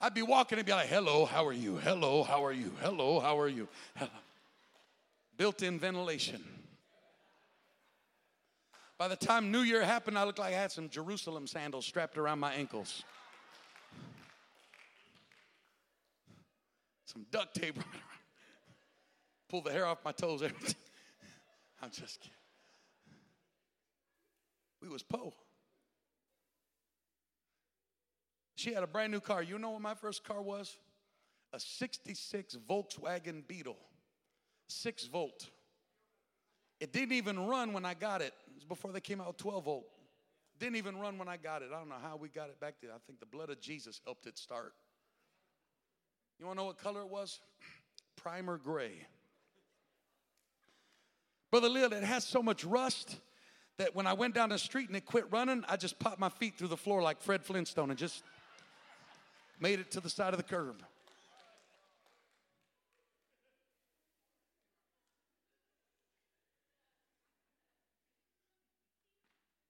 I'd be walking and be like, hello, how are you? Hello, how are you? Hello, how are you? Built in ventilation. By the time New Year happened, I looked like I had some Jerusalem sandals strapped around my ankles. Some duct tape. *laughs* Pull the hair off my toes. *laughs* I'm just kidding. We was po. She had a brand new car. You know what my first car was? A 66 Volkswagen Beetle, six volt. It didn't even run when I got it. It was before they came out 12 volt. Didn't even run when I got it. I don't know how we got it back there. I think the blood of Jesus helped it start. You want to know what color it was? *clears throat* Primer gray. Brother Lil, it has so much rust that when I went down the street and it quit running, I just popped my feet through the floor like Fred Flintstone and just *laughs* made it to the side of the curb.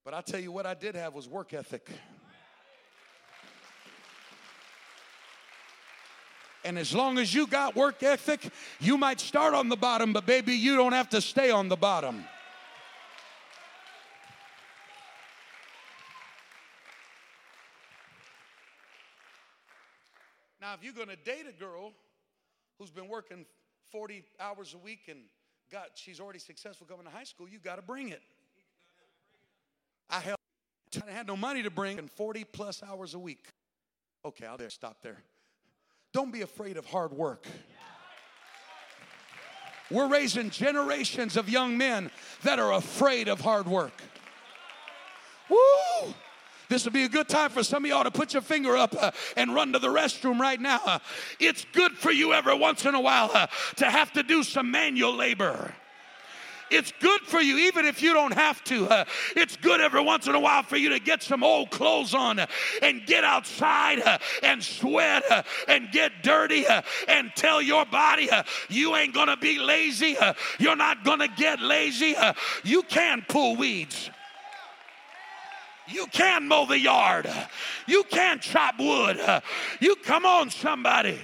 But I tell you what I did have was work ethic. And as long as you got work ethic, you might start on the bottom, but baby, you don't have to stay on the bottom. Now, if you're going to date a girl who's been working 40 hours a week and got she's already successful coming to high school, you got to bring it. I. I had no money to bring and 40 plus hours a week. Okay, I'll there stop there. Don't be afraid of hard work. We're raising generations of young men that are afraid of hard work. Woo! This would be a good time for some of y'all to put your finger up uh, and run to the restroom right now. Uh, it's good for you every once in a while uh, to have to do some manual labor. It's good for you, even if you don't have to. Uh, it's good every once in a while for you to get some old clothes on uh, and get outside uh, and sweat and get dirty and tell your body you ain't gonna be lazy. you're not gonna get lazy. you can pull weeds. You can mow the yard. You can chop wood. You come on, somebody.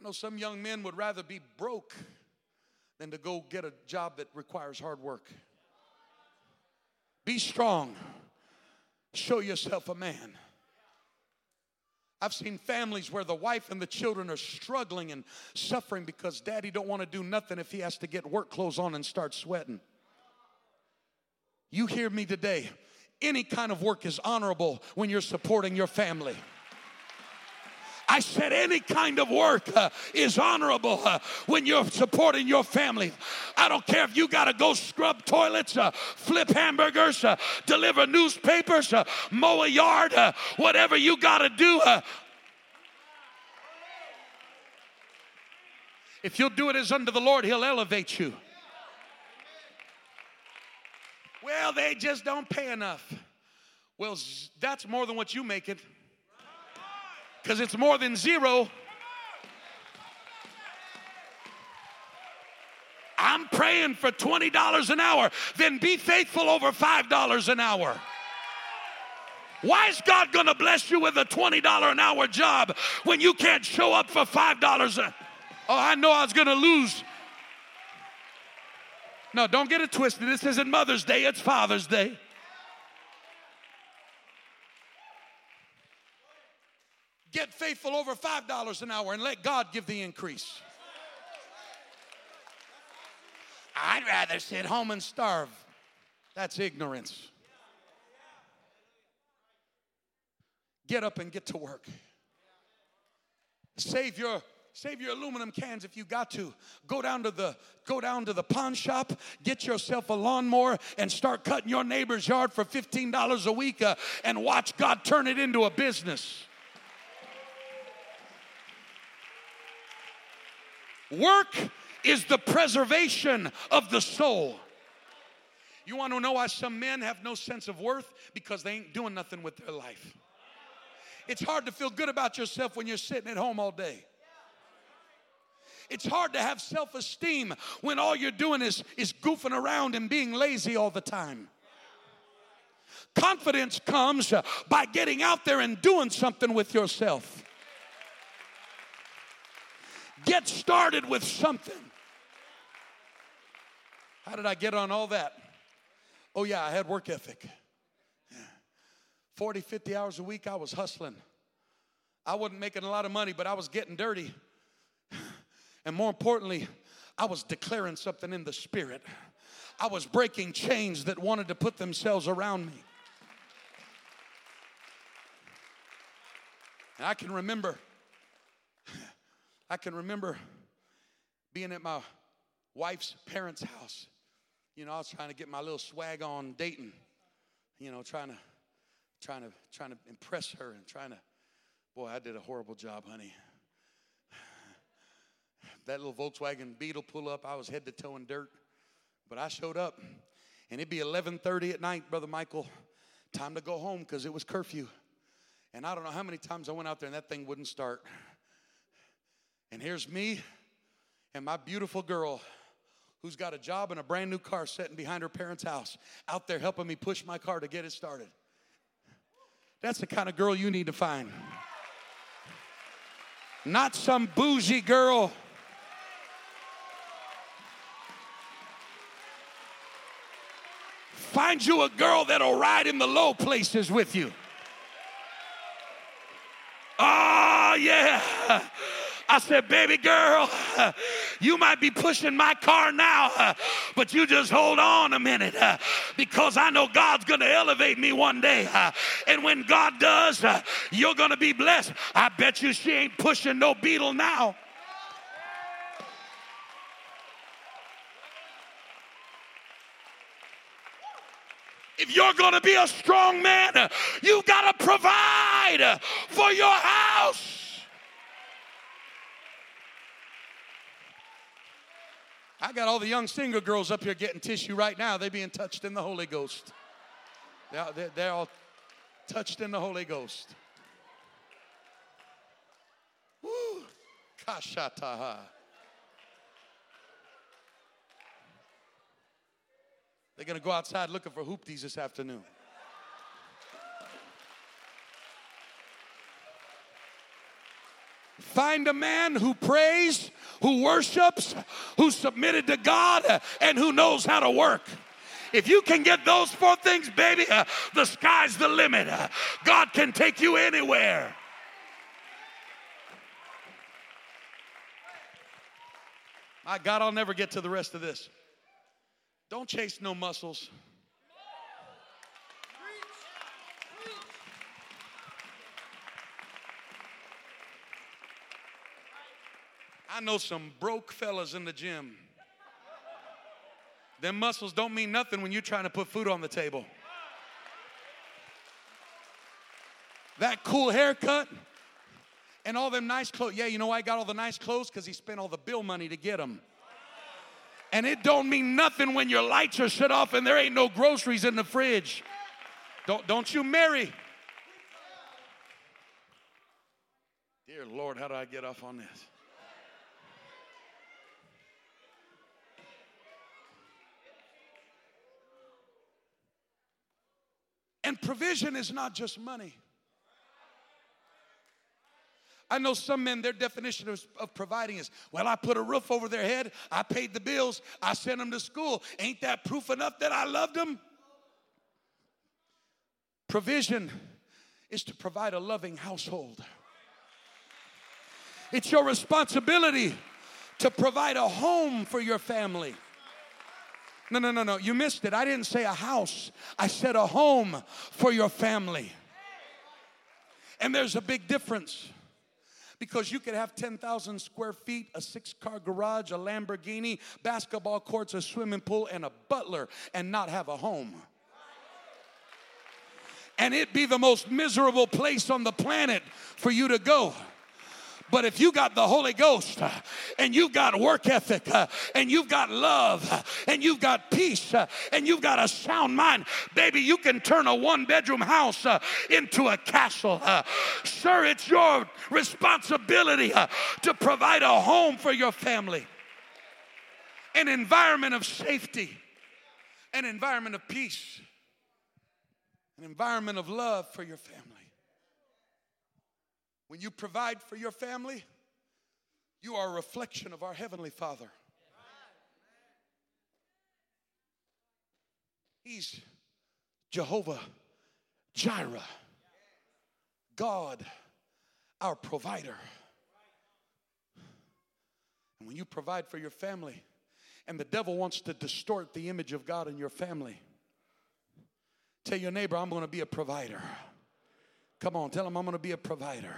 I know some young men would rather be broke than to go get a job that requires hard work. Be strong. Show yourself a man. I've seen families where the wife and the children are struggling and suffering because daddy don't want to do nothing if he has to get work clothes on and start sweating. You hear me today. Any kind of work is honorable when you're supporting your family. I said, any kind of work uh, is honorable uh, when you're supporting your family. I don't care if you got to go scrub toilets, uh, flip hamburgers, uh, deliver newspapers, uh, mow a yard, uh, whatever you got to do. if you'll do it as under the Lord, He'll elevate you. Well, they just don't pay enough. Well, that's more than what you make it because it's more than zero. I'm praying for $20 an hour, then be faithful over $5 an hour. Why is God going to bless you with a $20 an hour job when you can't show up for $5? A- oh, I know I was going to lose. No, don't get it twisted. This isn't Mother's Day, it's Father's Day. Faithful over $5 an hour and let God give the increase. I'd rather sit home and starve. That's ignorance. Get up and get to work. Save your save your aluminum cans if you got to go down to the go down to the pawn shop get yourself a lawnmower and start cutting your neighbor's yard for $15 a week uh, and watch god turn it into a business work is the preservation of the soul you want to know why some men have no sense of worth because they ain't doing nothing with their life it's hard to feel good about yourself when you're sitting at home all day. It's hard to have self esteem when all you're doing is, is goofing around and being lazy all the time. Confidence comes by getting out there and doing something with yourself. Get started with something. How did I get on all that? Oh, yeah, I had work ethic. 40, 50 hours a week, I was hustling. I wasn't making a lot of money, but I was getting dirty. And more importantly, I was declaring something in the spirit. I was breaking chains that wanted to put themselves around me. And I can remember, I can remember being at my wife's parents' house. You know, I was trying to get my little swag on dating, you know, trying to trying to trying to impress her and trying to boy i did a horrible job honey. *sighs* That little volkswagen beetle pull up i was head to toe in dirt but i showed up and it'd be 11.30 at night brother michael. Time to go home because it was curfew. And i don't know how many times i went out there and that thing wouldn't start and here's me and my beautiful girl who's got a job and a brand new car sitting behind her parents' house out there helping me push my car to get it started that's the kind of girl you need to find. Not some bougie girl. Find you a girl that'll ride in the low places with you. Oh, yeah. I said, baby girl, you might be pushing my car now, but you just hold on a minute because I know God's going to elevate me one day. And when God does, you're going to be blessed. I bet you she ain't pushing no beetle now. If you're going to be a strong man, you got to provide for your house. I got all the young single girls up here getting tissue right now. They being touched in the Holy Ghost. They're, they're all touched in the Holy Ghost. Woo! Kashataha. They're going to go outside looking for hoopties this afternoon. Find a man who prays, who worships, who's submitted to God, and who knows how to work. If you can get those four things, baby, uh, the sky's the limit. Uh, God can take you anywhere. My God, I'll never get to the rest of this. Don't chase no muscles. I know some broke fellas in the gym. Them muscles don't mean nothing when you're trying to put food on the table. That cool haircut and all them nice clothes. Yeah, you know why I got all the nice clothes? Because he spent all the bill money to get them. And it don't mean nothing when your lights are shut off and there ain't no groceries in the fridge. Don't, don't you marry. Dear Lord, how do I get off on this? And provision is not just money. I know some men, their definition of, of, providing is, well, I put a roof over their head, I paid the bills, I sent them to school. Ain't that proof enough that I loved them? Provision is to provide a loving household. It's your responsibility to provide a home for your family. No, no, no, no. You missed it. I didn't say a house, I said a home for your family. And there's a big difference because you could have 10,000 square feet, a six car garage, a Lamborghini, basketball courts, a swimming pool, and a butler and not have a home. And it'd be the most miserable place on the planet for you to go. But if you got the Holy Ghost uh, and you've got work ethic uh, and you've got love uh, and you've got peace and you've got a sound mind, baby, you can turn a one bedroom house into a castle. Sir, it's your responsibility to provide a home for your family, an environment of safety, an environment of peace, an environment of love for your family. When you provide for your family, you are a reflection of our Heavenly Father. He's Jehovah Jireh, God, our provider. And when you provide for your family, and the devil wants to distort the image of God in your family, tell your neighbor, I'm going to be a provider. Come on, tell him I'm going to be a provider.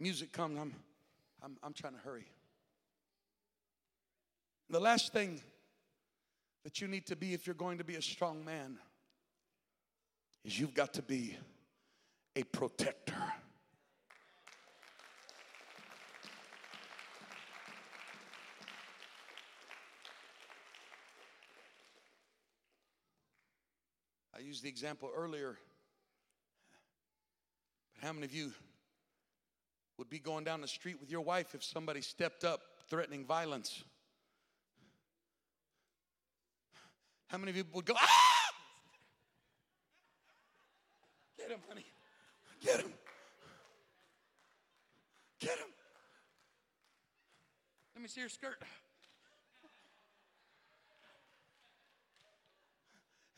Music comes, I'm, I'm, I'm trying to hurry. The last thing that you need to be if you're going to be a strong man is you've got to be a protector. I used the example earlier. But how many of you would be going down the street with your wife if somebody stepped up threatening violence? How many of you would go, ah! Get him, honey. Get him. Get him. Let me see your skirt.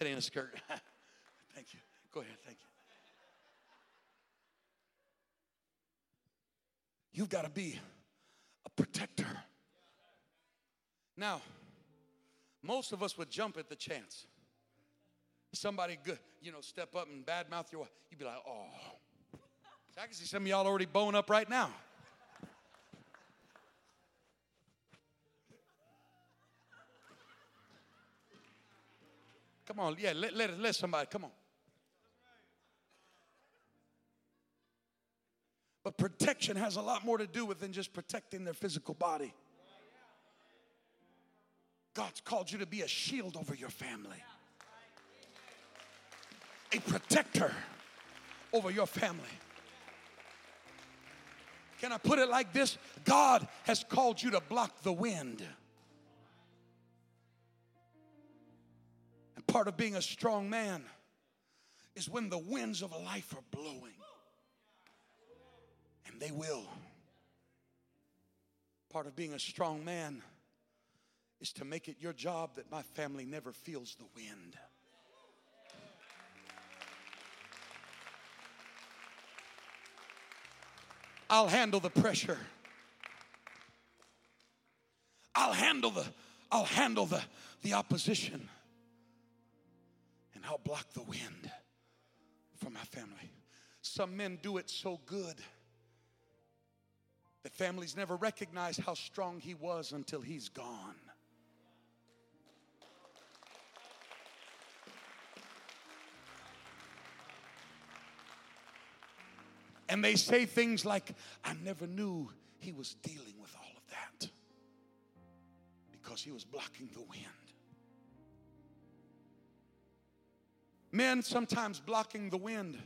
It ain't a skirt. *laughs* thank you. Go ahead. Thank you. You've got to be a protector. Now, most of us would jump at the chance. Somebody good, you know, step up and badmouth your wife. You'd be like, oh. So I can see some of y'all already bone up right now. Come on, yeah, let, let, let somebody, come on. But protection has a lot more to do with than just protecting their physical body. God's called you to be a shield over your family, a protector over your family. Can I put it like this? God has called you to block the wind. And part of being a strong man is when the winds of life are blowing. They will. Part of being a strong man is to make it your job that my family never feels the wind. I'll handle the pressure. I'll handle the I'll handle the, the opposition. And I'll block the wind for my family. Some men do it so good that families never recognize how strong he was until he's gone. And they say things like, I never knew he was dealing with all of that because he was blocking the wind. Men sometimes blocking the wind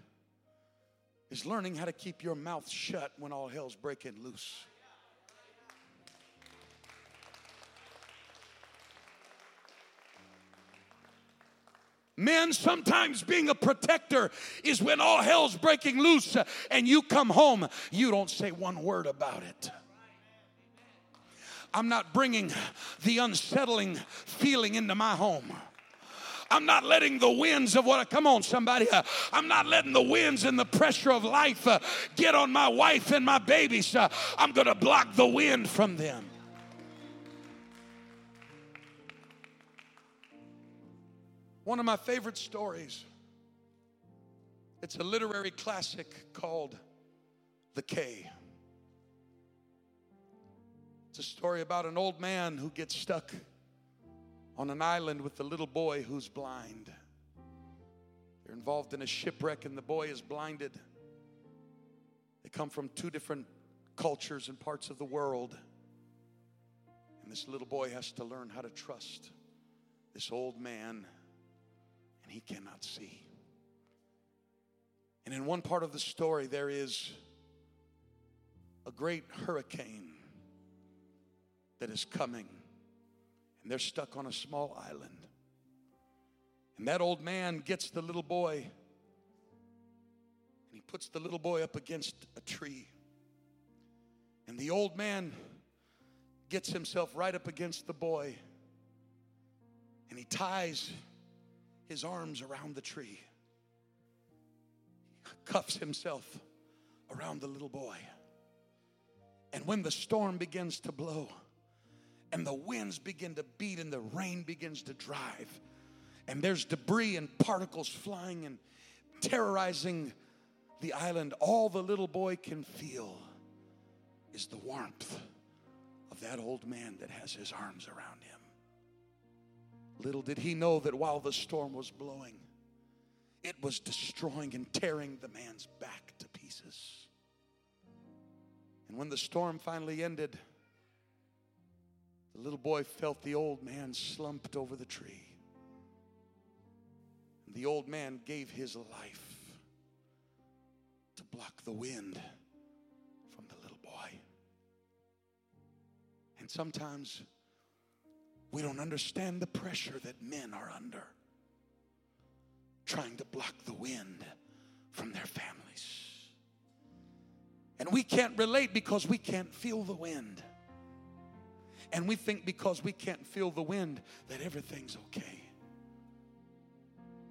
is learning how to keep your mouth shut when all hell's breaking loose. Men, sometimes being a protector is when all hell's breaking loose and you come home, you don't say one word about it. I'm not bringing the unsettling feeling into my home. I'm not letting the winds of what, come on, somebody. Uh, I'm not letting the winds and the pressure of life uh, get on my wife and my babies. Uh, I'm going to block the wind from them. One of my favorite stories. It's a literary classic called The Cay. It's a story about an old man who gets stuck on an island with a little boy who's blind. They're involved in a shipwreck, and the boy is blinded. They come from two different cultures and parts of the world. And this little boy has to learn how to trust this old man and he cannot see. And in one part of the story, there is a great hurricane that is coming, and they're stuck on a small island. And that old man gets the little boy, and he puts the little boy up against a tree. And the old man gets himself right up against the boy, and he ties his arms around the tree, cuffs himself around the little boy. And when the storm begins to blow, and the winds begin to beat, and the rain begins to drive, and there's debris and particles flying and terrorizing the island, all the little boy can feel is the warmth of that old man that has his arms around him. Little did he know that while the storm was blowing, it was destroying and tearing the man's back to pieces. And when the storm finally ended, the little boy felt the old man slumped over the tree. And the old man gave his life to block the wind from the little boy. And sometimes we don't understand the pressure that men are under trying to block the wind from their families. And we can't relate because we can't feel the wind. And we think because we can't feel the wind that everything's okay.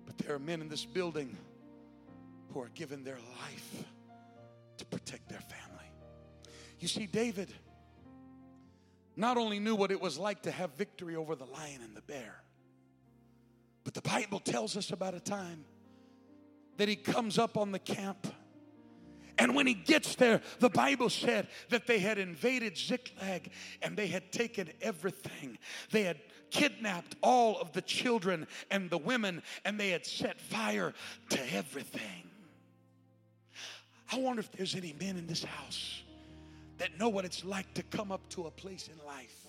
But there are men in this building who are giving their life to protect their family. You see, David not only knew what it was like to have victory over the lion and the bear, but the Bible tells us about a time that he comes up on the camp. And when he gets there, the Bible said that they had invaded Ziklag and they had taken everything. They had kidnapped all of the children and the women and they had set fire to everything. I wonder if there's any men in this house that know what it's like to come up to a place in life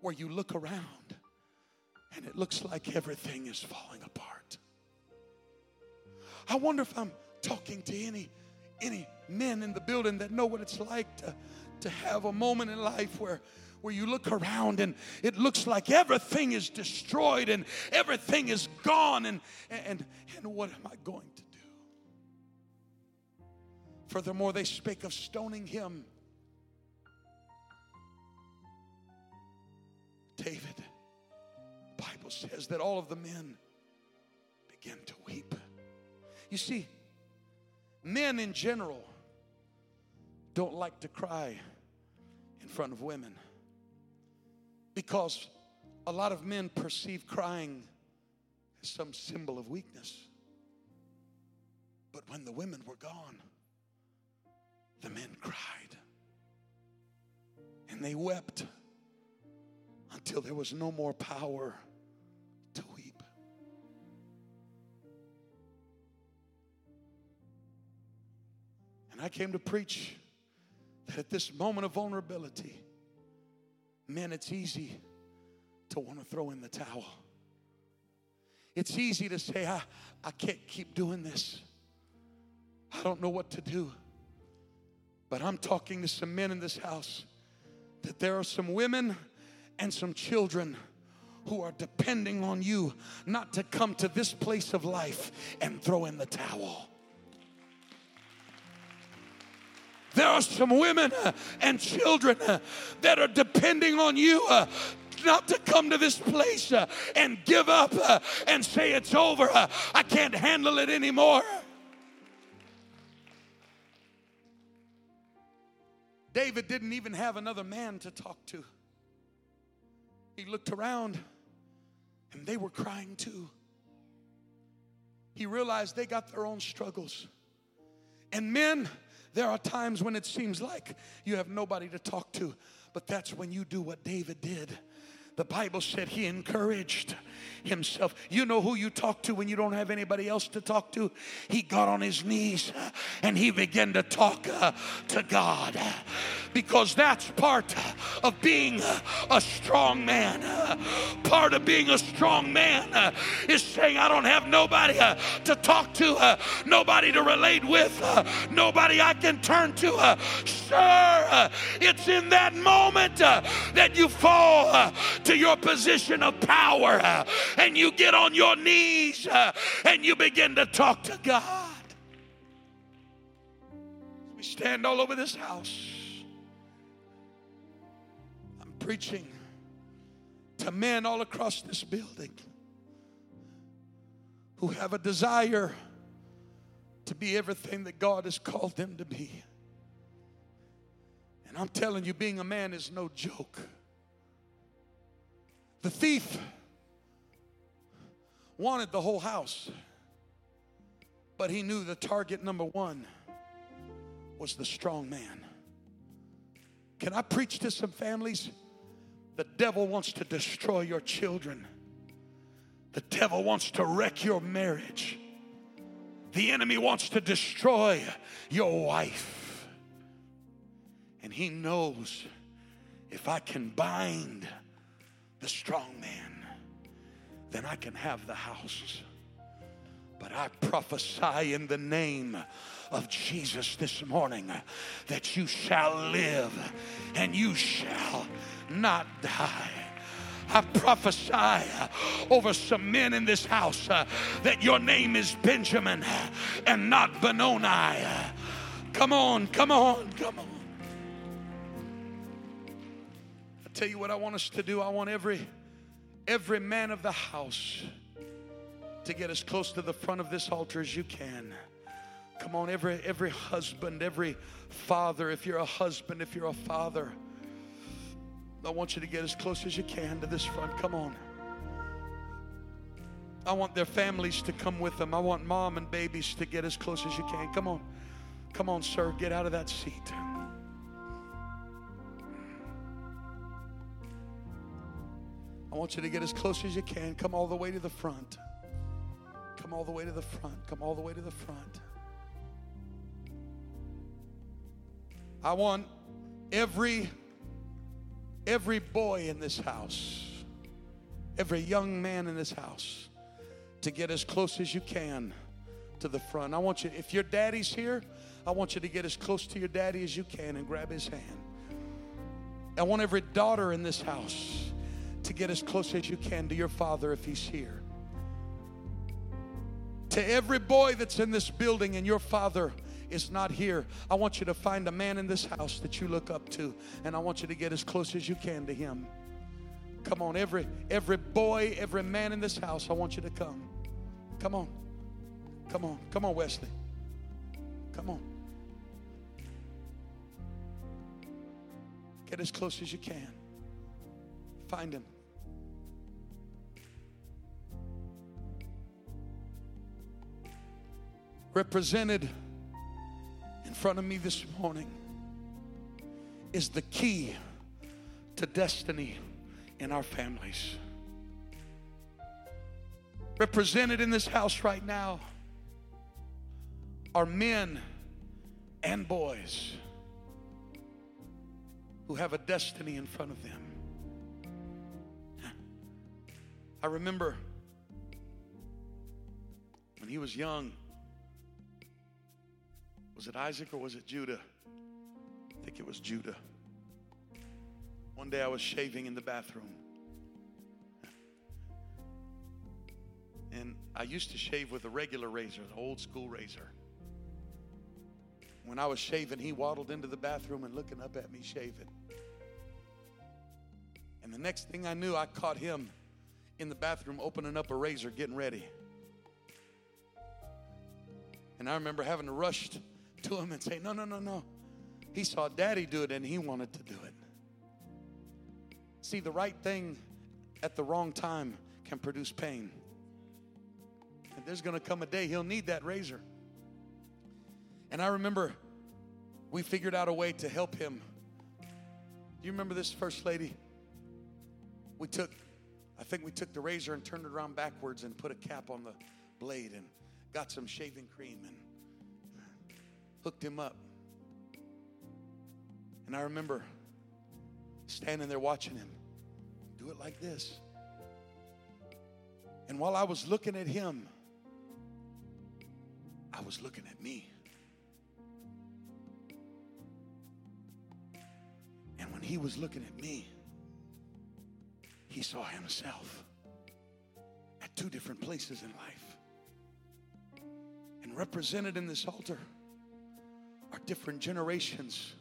where you look around and it looks like everything is falling apart. I wonder if I'm talking to any any men in the building that know what it's like to, to have a moment in life where where you look around and it looks like everything is destroyed and everything is gone and and and what am I going to do? Furthermore, they spake of stoning him David, Bible says that all of the men began to weep. You see, men in general don't like to cry in front of women because a lot of men perceive crying as some symbol of weakness. But when the women were gone, the men cried and they wept until there was no more power I came to preach that at this moment of vulnerability, man, it's easy to want to throw in the towel. It's easy to say, I, I can't keep doing this. I don't know what to do. But I'm talking to some men in this house that there are some women and some children who are depending on you not to come to this place of life and throw in the towel. There are some women uh, and children uh, that are depending on you uh, not to come to this place and give up and say it's over. I can't handle it anymore. David didn't even have another man to talk to. He looked around and they were crying too. He realized they got their own struggles. And men, there are times when it seems like you have nobody to talk to, but that's when you do what David did. The Bible said he encouraged himself. You know who you talk to when you don't have anybody else to talk to? He got on his knees and he began to talk uh, to God because that's part of being a strong man. Part of being a strong man is saying, I don't have nobody uh, to talk to, uh, nobody to relate with, uh, nobody I can turn to. Sir, it's in that moment that you fall to your position of power and you get on your knees and you begin to talk to God. We stand all over this house. Preaching to men all across this building who have a desire to be everything that God has called them to be. And I'm telling you, being a man is no joke. The thief wanted the whole house. But he knew the target number one was the strong man. Can I preach to some families? The devil wants to destroy your children. The devil wants to wreck your marriage. The enemy wants to destroy your wife. And he knows if I can bind the strong man, then I can have the house. But I prophesy in the name of Jesus this morning that you shall live and you shall not die. I prophesy uh, over some men in this house uh, that your name is Benjamin uh, and not Benoni. Uh, come on, come on, come on. I tell you what I want us to do. I want every every man of the house to get as close to the front of this altar as you can. Come on, every every husband, every father, if you're a husband, if you're a father, I want you to get as close as you can to this front. Come on. I want their families to come with them. I want mom and babies to get as close as you can. Come on. Come on, sir. Get out of that seat. I want you to get as close as you can. Come all the way to the front. Come all the way to the front. Come all the way to the front. I want every every boy in this house, every young man in this house to get as close as you can to the front. I want you if your daddy's here, I want you to get as close to your daddy as you can and grab his hand. I want every daughter in this house to get as close as you can to your father if he's here. To every boy that's in this building and your father is not here, I want you to find a man in this house that you look up to, and I want you to get as close as you can to him. Come on, every every boy, every man in this house, I want you to come. Come on. Come on. Come on, Wesley. Come on. Get as close as you can. Find him. represented in front of me this morning is the key to destiny in our families. Represented in this house right now are men and boys who have a destiny in front of them. I remember when he was young, was it Isaac or was it Judah? I think it was Judah. One day I was shaving in the bathroom. And I used to shave with a regular razor, the old school razor. When I was shaving, he waddled into the bathroom and looking up at me shaving. And the next thing I knew, I caught him in the bathroom opening up a razor, getting ready. And I remember having to rush to him and say, No, no, no, no. He saw daddy do it and he wanted to do it. See, the right thing at the wrong time can produce pain. And there's going to come a day he'll need that razor. And I remember we figured out a way to help him. Do you remember this first lady? We took, I think we took the razor and turned it around backwards and put a cap on the blade and got some shaving cream and hooked him up. And I remember standing there watching him do it like this. And while I was looking at him, I was looking at me. And when he was looking at me, he saw himself at two different places in life. And represented in this altar are different generations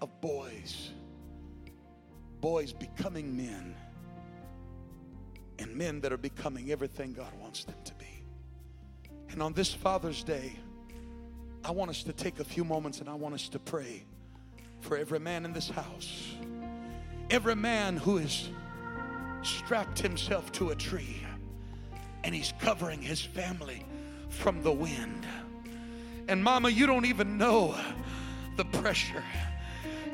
of boys, boys becoming men, and men that are becoming everything God wants them to be. And on this Father's Day, I want us to take a few moments and I want us to pray for every man in this house, every man who has strapped himself to a tree and he's covering his family from the wind. And, Mama, you don't even know the pressure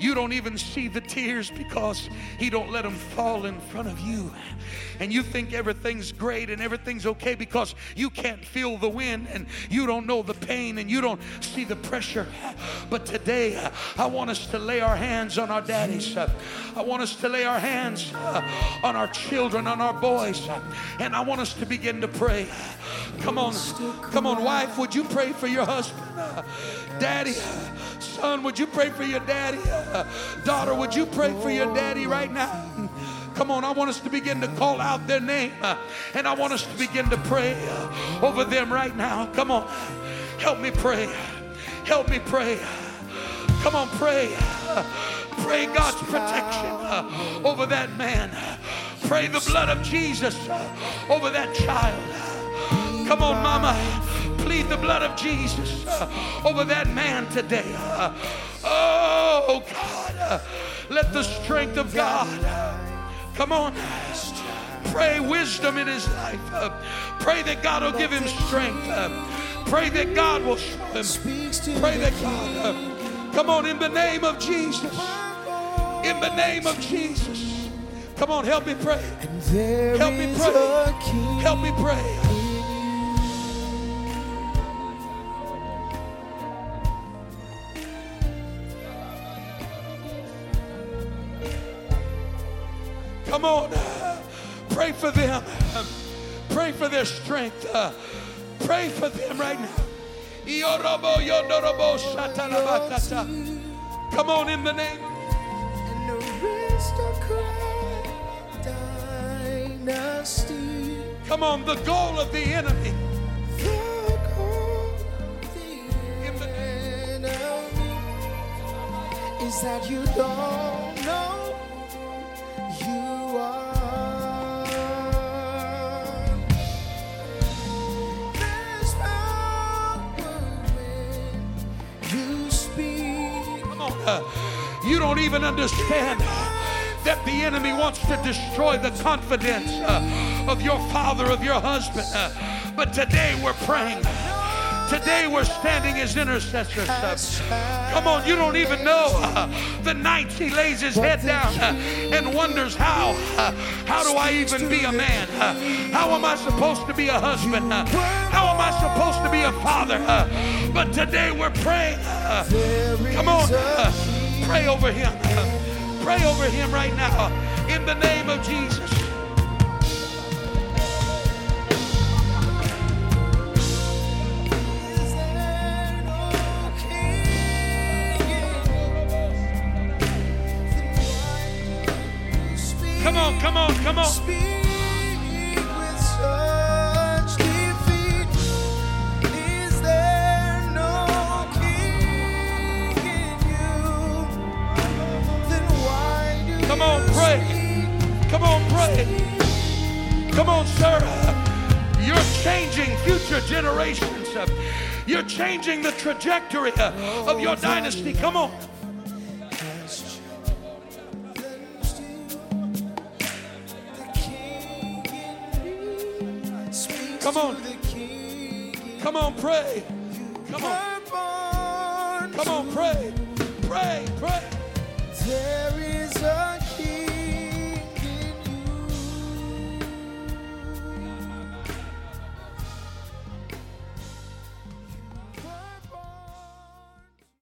you don't even see the tears because He don't let them fall in front of you. And you think everything's great and everything's okay because you can't feel the wind and you don't know the pain and you don't see the pressure. But today, I want us to lay our hands on our daddies. I want us to lay our hands on our children, on our boys. And I want us to begin to pray. Come on, come on, wife, would you pray for your husband? Daddy, son, would you pray for your daddy? *laughs* Daughter, would you pray for your daddy right now? *laughs* Come on, I want us to begin to call out their name *laughs* and I want us to begin to pray over them right now. Come on, help me pray. Help me pray. Come on, pray. Pray God's protection over that man. Pray the blood of Jesus over that child. Come on, mama. Plead the blood of Jesus uh, over that man today. Uh, oh, God. Uh, let the strength of God come on. Pray wisdom in his life. Pray that God will give him strength. Pray that God will show him. Pray that God. Come on, in the name of Jesus. In the name of Jesus. Come on, help me pray. Help me pray. Help me pray. Come on. Uh, pray for them. Pray for their strength. Uh, pray for them right now. Come on in the name. Come on, the goal of the enemy. Is that you don't don't even understand that the enemy wants to destroy the confidence uh, of your father, of your husband. Uh, but today we're praying. Today we're standing as intercessors. Uh, come on, you don't even know uh, the nights he lays his head down uh, and wonders how, uh, how do I even be a man? How am I supposed to be a husband? How am I supposed to be a father? but today we're praying. come on, pray over him. pray over him right now in the name of Jesus. Come on, come on. Speak with future generations. You're changing the trajectory of your dynasty. Come on. Come on. Come on, pray.